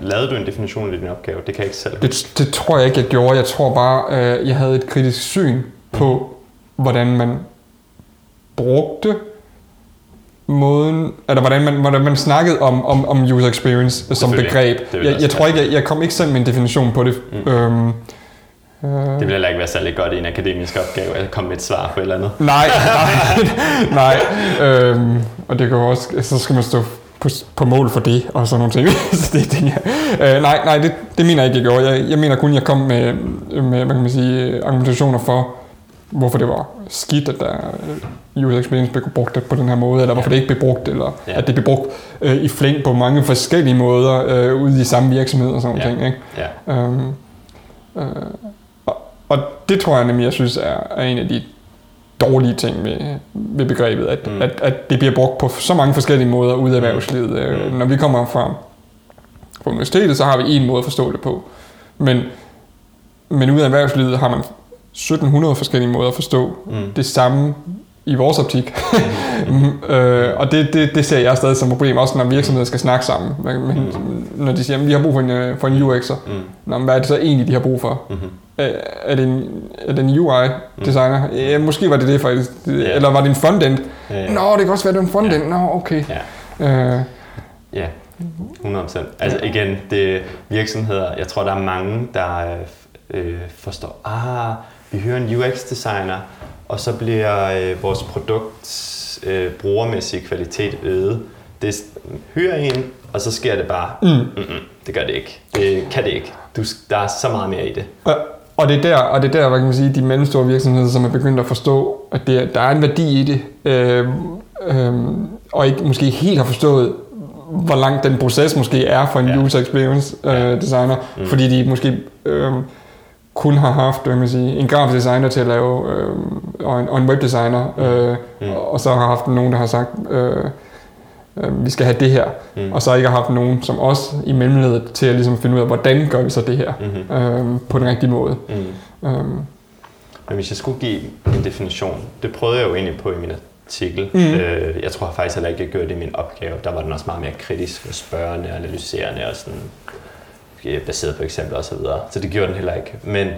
lavede du en definition i din opgave? Det kan jeg ikke selv huske. Det, det tror jeg ikke, jeg gjorde. Jeg tror bare, øh, jeg havde et kritisk syn på, hvordan man brugte måden, eller hvordan man, hvordan man snakkede om, om, om user experience som begreb. Jeg, jeg tror ikke, jeg, jeg kom ikke selv med en definition på det. Mm. Øhm, det vil heller ikke være særlig godt i en akademisk opgave at komme med et svar på et eller andet. Nej, nej, nej. Øhm, og det kan også, så skal man stå på, på mål for det, og sådan nogle ting. så det, det, ja. øh, nej, nej, det, det mener jeg ikke, jeg gjorde. Jeg, jeg mener kun, jeg kom med, med hvad kan man sige, argumentationer for, hvorfor det var skidt, at der user experience blev brugt på den her måde, eller hvorfor det ikke blev brugt, eller ja. at det blev brugt øh, i flæng på mange forskellige måder øh, ude i samme virksomhed og sådan ja. ting. Ikke? Ja. Øhm, øh, og det tror jeg nemlig, jeg synes er, er en af de dårlige ting ved, ved begrebet, at, mm. at, at det bliver brugt på så mange forskellige måder ude af mm. erhvervslivet. Mm. Når vi kommer fra, fra universitetet, så har vi en måde at forstå det på. Men, men ude af erhvervslivet har man 1700 forskellige måder at forstå mm. det samme i vores optik. Mm. øh, og det, det, det ser jeg stadig som et problem, også når virksomheder skal snakke sammen. Men, mm. Når de siger, at vi har brug for en, øh, for en UX'er, mm. Nå, hvad er det så egentlig, de har brug for? Mm-hmm. Er, det en, er det en UI-designer? Mm. Ja, måske var det det faktisk. Yeah. Eller var det en frontend? Yeah. Nå, det kan også være, det er en frontend. Yeah. Nå, okay. Yeah. Øh. Ja, 100%. Altså igen, det virksomheder, jeg tror, der er mange, der øh, forstår, ah, vi hører en UX-designer, og så bliver øh, vores produkt øh, brugermæssige kvalitet øget. Det hører en, og så sker det bare. Mm. Mm-mm, det gør det ikke. Det kan det ikke. Du, der er så meget mere i det. Og, og det er der, og det er der, hvad kan man sige, de mellemstore virksomheder, som er begyndt at forstå, at det, der er en værdi i det, øh, øh, og ikke måske helt har forstået, hvor lang den proces måske er for en ja. user experience øh, designer, mm. fordi de måske øh, kun har haft hvad man sige, en grafisk designer til at lave, øh, og, en, og en webdesigner, mm. øh, mm. og så har haft nogen, der har sagt, øh, øh, vi skal have det her, mm. og så ikke har haft nogen som os i mellemledet til at ligesom finde ud af, hvordan gør vi så det her mm-hmm. øh, på den rigtige måde. Mm. Øh. Men hvis jeg skulle give en definition, det prøvede jeg jo egentlig på i min artikel. Mm. Øh, jeg tror faktisk heller ikke, jeg gjorde det i min opgave. Der var den også meget mere kritisk og spørgende og analyserende og sådan Øh, baseret på eksempler osv. Så, videre. så det gjorde den heller ikke. Men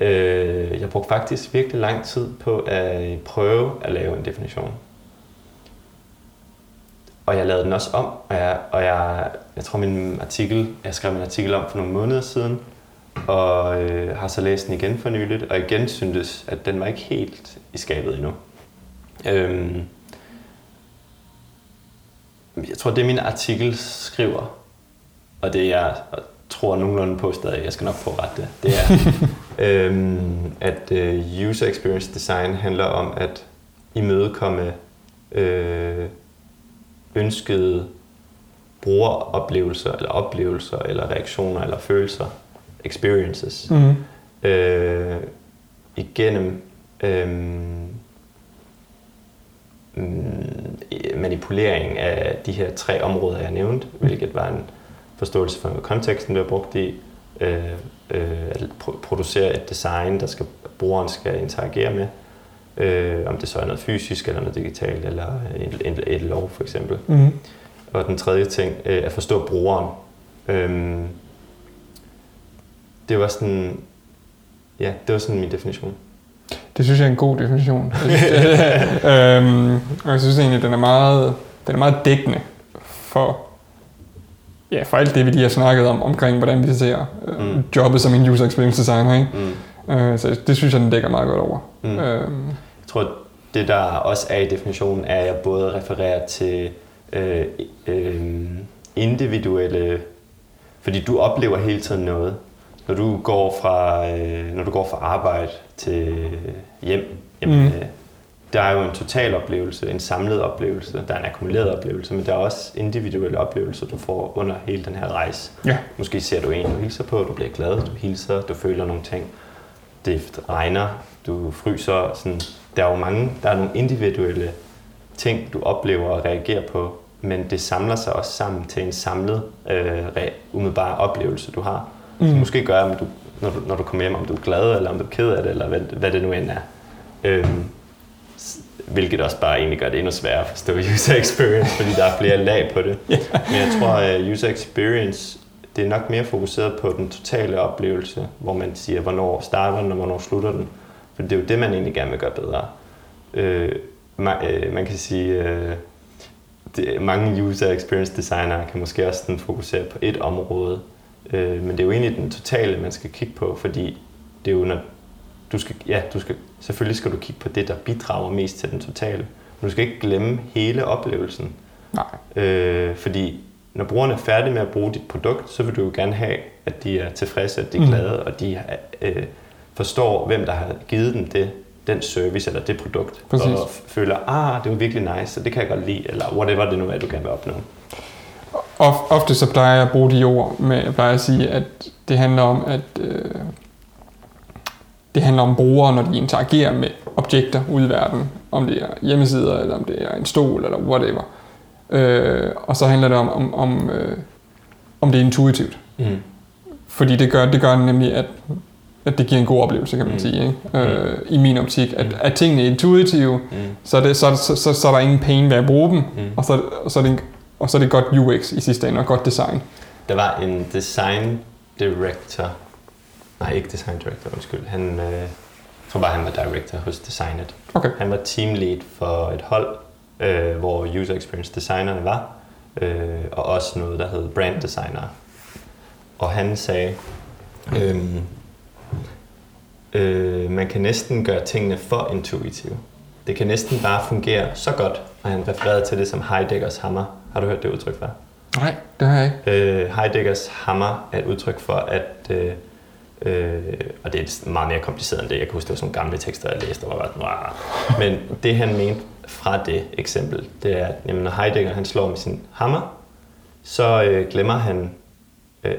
øh, jeg brugte faktisk virkelig lang tid på at prøve at lave en definition. Og jeg lavede den også om, og jeg, og jeg, jeg tror min artikel, jeg skrev en artikel om for nogle måneder siden, og øh, har så læst den igen for nyligt, og igen syntes, at den var ikke helt i skabet endnu. Øhm, jeg tror, det min artikel skriver, og det jeg tror nogenlunde på stadig, jeg skal nok få ret det, det er, øhm, at uh, user experience design handler om at imødekomme øh, ønskede brugeroplevelser, eller oplevelser, eller reaktioner, eller følelser, experiences, mm. øh, igennem øh, manipulering af de her tre områder, jeg nævnte, hvilket var en forståelse for konteksten, der er brugt i, øh, øh, at producere et design, der skal, brugeren skal interagere med, øh, om det så er noget fysisk eller noget digitalt, eller et, et, et lov for eksempel. Mm. Og den tredje ting, øh, at forstå brugeren. Øh, det var sådan, ja, det var sådan min definition. Det synes jeg er en god definition. øhm, og jeg synes egentlig, den er meget, den er meget dækkende for, ja, for alt det, vi lige har snakket om, omkring hvordan vi ser øh, mm. jobbet som en user experience designer. Ikke? Mm. Øh, så det synes jeg, den dækker meget godt over. Mm. Øhm. Jeg tror, det der også er i definitionen, er, at jeg både refererer til øh, øh, individuelle... Fordi du oplever hele tiden noget når du går fra, øh, når du går fra arbejde til hjem, jamen, mm. øh, der er jo en total oplevelse, en samlet oplevelse, der er en akkumuleret oplevelse, men der er også individuelle oplevelser, du får under hele den her rejse. Ja. Måske ser du en, du hilser på, du bliver glad, du hilser, du føler nogle ting. Det regner, du fryser. Sådan. Der er jo mange, der er nogle individuelle ting, du oplever og reagerer på, men det samler sig også sammen til en samlet, øh, umiddelbar oplevelse, du har mm. som måske gør, om du, når, du, når du kommer hjem, om du er glad, eller om du er ked af det, eller hvad, hvad det nu end er. Øhm, hvilket også bare egentlig gør det endnu sværere at forstå user experience, fordi der er flere lag på det. Yeah. Men jeg tror, at user experience, det er nok mere fokuseret på den totale oplevelse, hvor man siger, hvornår starter den, og hvornår slutter den. For det er jo det, man egentlig gerne vil gøre bedre. Øh, man, øh, man kan sige, øh, det, mange user experience designere kan måske også sådan fokusere på et område, Øh, men det er jo egentlig den totale, man skal kigge på, fordi det er jo, når du skal, ja, du skal, selvfølgelig skal du kigge på det, der bidrager mest til den totale. Men du skal ikke glemme hele oplevelsen. Nej. Øh, fordi når brugerne er færdige med at bruge dit produkt, så vil du jo gerne have, at de er tilfredse, at de er mm. glade, mm. og de øh, forstår, hvem der har givet dem det, den service eller det produkt. Præcis. Og føler, ah, det var virkelig nice, så det kan jeg godt lide, eller whatever det nu er, du gerne vil opnå ofte så plejer jeg at bruge de ord med, jeg plejer at sige, at det handler om, at øh, det handler om brugere, når de interagerer med objekter ude i verden. Om det er hjemmesider, eller om det er en stol, eller whatever. Øh, og så handler det om, om, om, øh, om det er intuitivt. Mm. Fordi det gør, det gør nemlig, at, at det giver en god oplevelse, kan man mm. sige. Ikke? Øh, I min optik. At, mm. at tingene er intuitive, mm. så, er det, så, så, så, så er der ingen pain ved at bruge dem. Mm. Og, så, og så er det en og så er det godt UX i sidste ende, og godt design. Der var en design director, nej ikke design director, undskyld, han, øh, jeg tror bare han var director hos Designet. Okay. Han var team lead for et hold, øh, hvor user experience designerne var, øh, og også noget, der hed brand designer. Og han sagde, øh, øh, man kan næsten gøre tingene for intuitive. Det kan næsten bare fungere så godt, og han refererede til det som Heideggers hammer. Har du hørt det udtryk før? Nej, det har jeg ikke. Øh, Heideggers hammer er et udtryk for, at øh, Øh, og det er meget mere kompliceret end det. Jeg kan huske, det var sådan gamle tekster, jeg læste, og var bare Men det han mente fra det eksempel, det er, at jamen, når Heidegger han slår med sin hammer, så øh, glemmer han øh,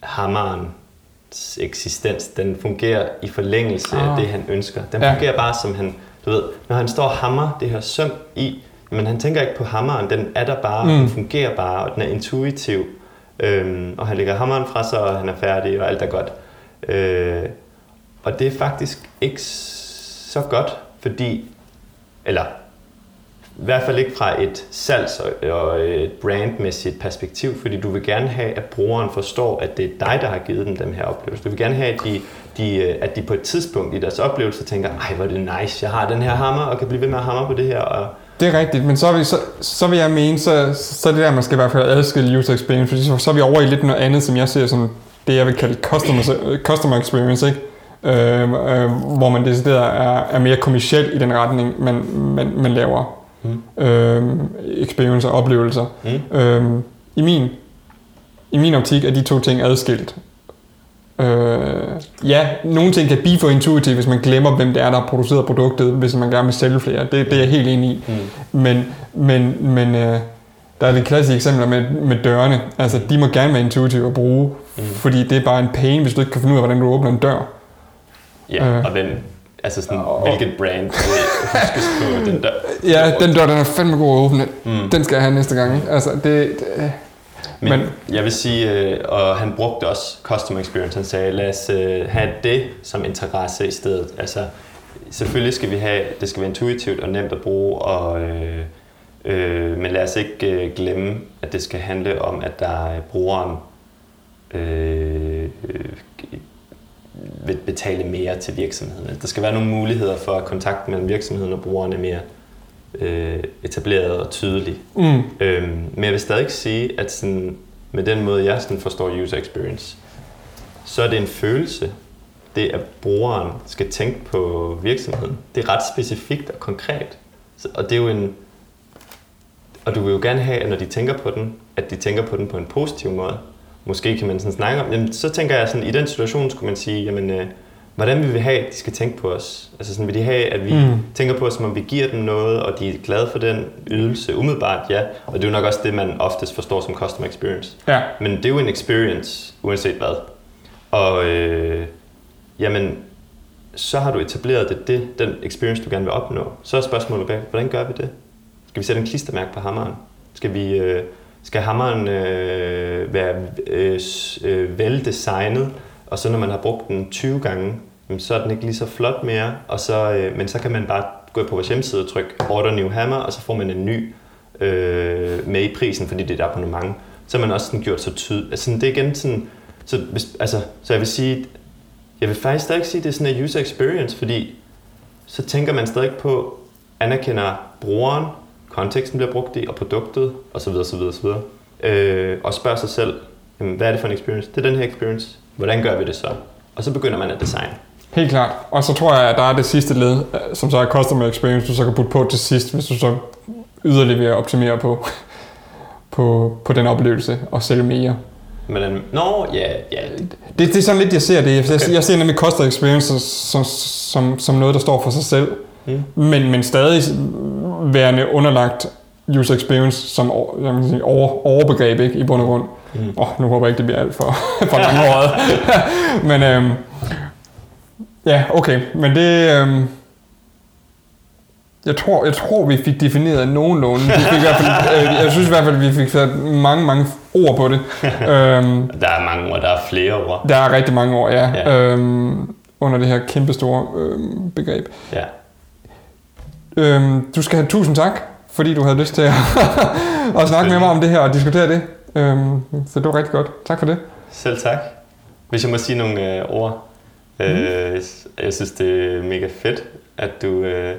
hammerens eksistens. Den fungerer i forlængelse ah. af det, han ønsker. Den ja. fungerer bare som han, du ved, når han står og hammer det her søm i, men han tænker ikke på hammeren, den er der bare, mm. den fungerer bare, og den er intuitiv. Øhm, og han lægger hammeren fra sig, og han er færdig, og alt er godt. Øh, og det er faktisk ikke så godt, fordi, eller i hvert fald ikke fra et salgs- og et brandmæssigt perspektiv, fordi du vil gerne have, at brugeren forstår, at det er dig, der har givet dem den her oplevelse. Du vil gerne have, at de, de, at de på et tidspunkt i deres oplevelse tænker, ej, hvor er det nice, jeg har den her hammer, og kan blive ved med at hammer på det her, og det er rigtigt, men så, vi, så, så vil jeg mene, så, så er det der, man skal i hvert fald adskille user experience, fordi så, så er vi over i lidt noget andet, som jeg ser som det, jeg vil kalde customer, customer experience, ikke? Øh, øh, hvor man decideret er, er mere kommersiel i den retning, man, man, man laver mm. øh, experience og oplevelser. Mm. Øh, i, min, I min optik er de to ting adskilt. Øh, ja, nogle ting kan blive for intuitive, hvis man glemmer, hvem det er, der har produceret produktet, hvis man gerne vil sælge flere. Det, det er jeg helt enig i. Mm. Men, men, men øh, der er det klassiske eksempler med, med dørene. Altså, de må gerne være intuitive at bruge, mm. fordi det er bare en pain, hvis du ikke kan finde ud af, hvordan du åbner en dør. Ja, øh. og hvem, Altså sådan, hvilket brand vil huskes på den der. Ja, den dør, den er fandme god at åbne. Mm. Den skal jeg have næste gang. Ikke? Altså, det, det, Men, men jeg vil sige, øh, og han brugte også customer experience, han sagde, lad os øh, have det som interesse i stedet. Altså, selvfølgelig skal vi have, det skal være intuitivt og nemt at bruge, og, øh, øh, men lad os ikke øh, glemme, at det skal handle om, at der er brugeren øh, øh, vil betale mere til virksomheden. Der skal være nogle muligheder for at kontakten mellem virksomheden og brugeren er mere øh, etableret og tydelig. Mm. Øhm, men jeg vil stadig sige, at sådan, med den måde, jeg sådan forstår user experience, så er det en følelse. Det, at brugeren skal tænke på virksomheden. Det er ret specifikt og konkret. Så, og det er jo en... Og du vil jo gerne have, at når de tænker på den, at de tænker på den på en positiv måde. Måske kan man sådan snakke om... Jamen, så tænker jeg sådan, i den situation skulle man sige, jamen, øh, hvordan vil vi have, at de skal tænke på os? Altså sådan, vil de have, at vi mm. tænker på os, som om vi giver dem noget, og de er glade for den ydelse? Umiddelbart, ja. Og det er jo nok også det, man oftest forstår som customer experience. Ja. Men det er jo en experience, uanset hvad. Og øh, jamen, så har du etableret det, det, den experience, du gerne vil opnå. Så er spørgsmålet bag, hvordan gør vi det? Skal vi sætte en klistermærke på hammeren? Skal vi... Øh, skal hammeren øh, være øh, øh, veldesignet, og så når man har brugt den 20 gange, så er den ikke lige så flot mere, og så, øh, men så kan man bare gå på vores hjemmeside og trykke Order New Hammer, og så får man en ny øh, med i prisen, fordi det er et abonnement. Så har man også sådan gjort så tydeligt. Altså, det er igen sådan, så, hvis, altså, så jeg vil sige, jeg vil faktisk stadig sige, at det er sådan en user experience, fordi så tænker man stadig på, anerkender brugeren, konteksten bliver brugt i, og produktet, osv. osv., osv. Øh, og spørger sig selv, jamen, hvad er det for en experience? Det er den her experience. Hvordan gør vi det så? Og så begynder man at designe. Helt klart. Og så tror jeg, at der er det sidste led, som så er customer experience, du så kan putte på til sidst, hvis du så yderligere vil optimere på, på, på den oplevelse og sælge mere. Men den, nå, ja, ja. Det, det er sådan lidt, jeg ser det. Jeg, okay. jeg ser nemlig customer experience som, som, som noget, der står for sig selv. Mm. Men, men stadig værende underlagt user experience som jeg kan sige, over, overbegreb ikke, i bund og grund. Mm. Oh, nu håber jeg ikke, det bliver alt for, for langhåret. men øhm, ja, okay. Men det... Øhm, jeg tror, jeg tror, vi fik defineret nogenlunde. Vi fik i hvert fald, øh, jeg synes i hvert fald, vi fik sat mange, mange ord på det. øhm, der er mange ord, der er flere ord. Der er rigtig mange ord, ja. ja. Øhm, under det her kæmpe store øhm, begreb. Ja. Øhm, du skal have tusind tak, fordi du havde lyst til at, at snakke med mig om det her og diskutere det. Øhm, så det var rigtig godt. Tak for det. Selv tak. Hvis jeg må sige nogle øh, ord. Mm. Øh, jeg synes, det er mega fedt, at du øh,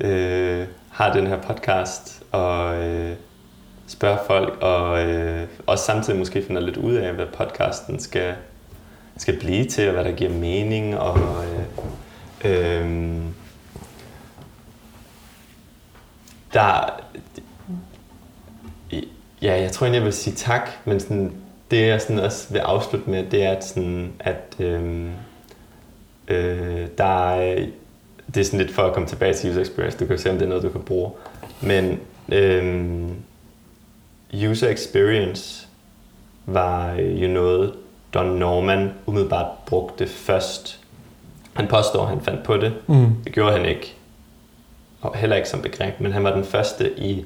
øh, har den her podcast og øh, spørger folk, og øh, også samtidig måske finder lidt ud af, hvad podcasten skal, skal blive til, og hvad der giver mening, og øh, øh, der... Ja, jeg tror egentlig, jeg vil sige tak, men sådan, det jeg sådan også vil afslutte med, det er, at, sådan, at øhm, øh, der er, det er sådan lidt for at komme tilbage til user experience, du kan se, om det er noget, du kan bruge. Men øhm, user experience var jo noget, Don Norman umiddelbart brugte først. Han påstår, at han fandt på det. Mm. Det gjorde han ikke og heller ikke som begreb, men han var den første i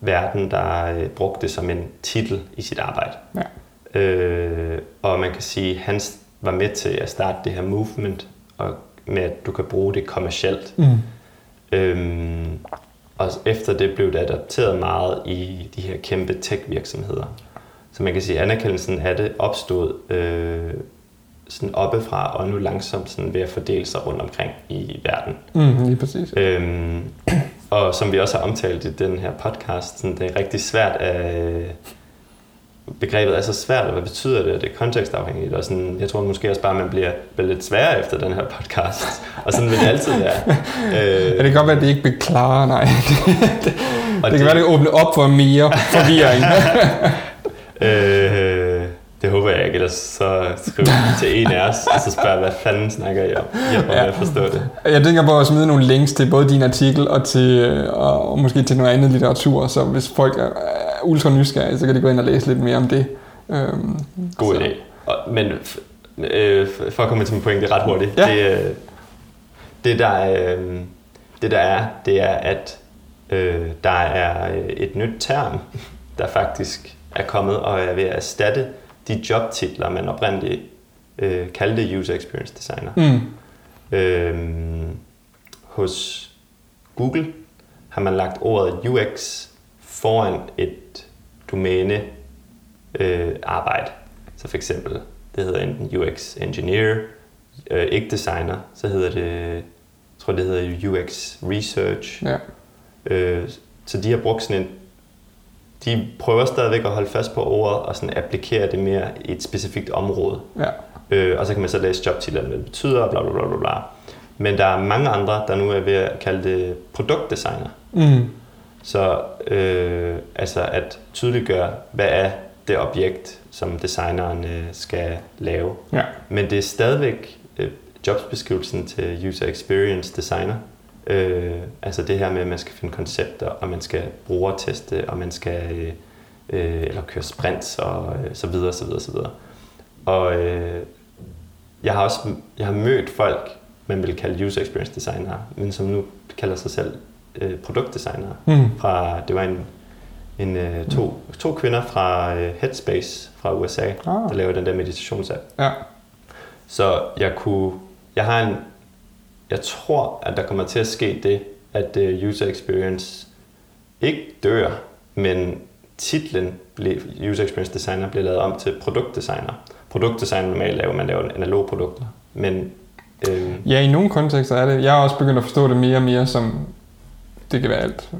verden, der øh, brugte det som en titel i sit arbejde. Ja. Øh, og man kan sige, at han var med til at starte det her movement, og med at du kan bruge det kommercielt. Mm. Øhm, og efter det blev det adapteret meget i de her kæmpe tech-virksomheder. Så man kan sige, at anerkendelsen af det opstod øh, sådan oppefra, og nu langsomt sådan ved at fordele sig rundt omkring i verden. Mm, lige præcis. Øhm, og som vi også har omtalt i den her podcast, sådan, det er rigtig svært at... Begrebet er så svært, og hvad betyder det, det er kontekstafhængigt, og sådan, jeg tror måske også bare, at man bliver, bliver lidt sværere efter den her podcast, og sådan vil det altid være. øh, ja, det kan godt være, at det ikke bliver klarere, nej. det, det, det kan være, at det åbner op for mere forvirring. øh, det håber jeg ikke, ellers så skriv til en af os, og så spørg, hvad fanden snakker I om? Jeg ja. at forstå det. Jeg tænker på at smide nogle links til både din artikel og, til, og måske til noget andet litteratur, så hvis folk er ultra nysgerrige, så kan de gå ind og læse lidt mere om det. Øhm, God idé. Men øh, for at komme til min pointe ret hurtigt, ja. det, øh, Det der, øh, det der er, det er, at øh, der er et nyt term, der faktisk er kommet og er ved at erstatte de jobtitler, man oprindeligt øh, kaldte User Experience Designer. Mm. Øh, hos Google har man lagt ordet UX foran et domæne øh, arbejde. Så for eksempel, det hedder enten UX Engineer, øh, ikke designer, så hedder det, jeg tror det hedder UX Research. Ja. Øh, så de har brugt sådan en, de prøver stadigvæk at holde fast på ordet og sådan applikere det mere i et specifikt område. Ja. Øh, og så kan man så læse jobtitlen, hvad det betyder, bla bla bla bla bla. Men der er mange andre, der nu er ved at kalde det produktdesigner. Mm. Så øh, altså at tydeliggøre, hvad er det objekt, som designeren øh, skal lave. Ja. Men det er stadigvæk øh, jobsbeskrivelsen til user experience designer. Øh, altså det her med, at man skal finde koncepter, og man skal brugerteste, og man skal øh, øh, eller køre sprints og øh, så videre, så videre, så videre. Og øh, jeg har også jeg har mødt folk, man vil kalde user experience designer, men som nu kalder sig selv øh, produktdesignere. Mm. Fra, det var en, en øh, to, to kvinder fra øh, Headspace fra USA, Ah. der laver den der meditationsapp. Ja. Så jeg kunne, jeg har en, jeg tror, at der kommer til at ske det, at uh, user experience ikke dør, men titlen blev, user experience designer bliver lavet om til produktdesigner. Produktdesigner normalt laver man laver analog produkter, men øh, Ja, i nogle kontekster er det. Jeg har også begyndt at forstå det mere og mere som, det kan være alt.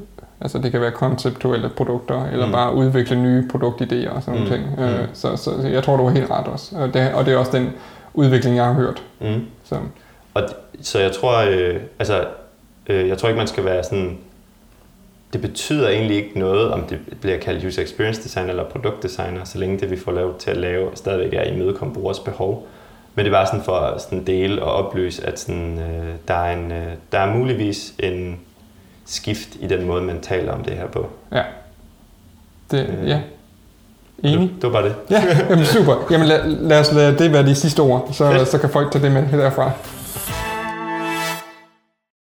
Altså det kan være konceptuelle produkter, eller Mm. mm. bare udvikle nye produktidéer og sådan Mm. nogle ting. Mm. Øh, så, så jeg tror, du har helt ret også. Og det, og det er også den udvikling, jeg har hørt. mm. Så, Og så jeg tror, øh, altså, øh, jeg tror ikke, man skal være sådan... Det betyder egentlig ikke noget, om det bliver kaldt user experience designer eller produktdesigner, så længe det, vi får lavet til at lave, stadigvæk er at imødekomme brugers behov. Men det var sådan for at sådan dele og oplyse, at sådan, øh, der, er en, øh, der er muligvis en skift i den måde, man taler om det her på. ja. Det, Øh. ja. Enig? Det, det var bare det. Ja, jamen super. Jamen lad, lad os lade det være de sidste ord, så, Fedt. så kan folk tage det med herfra.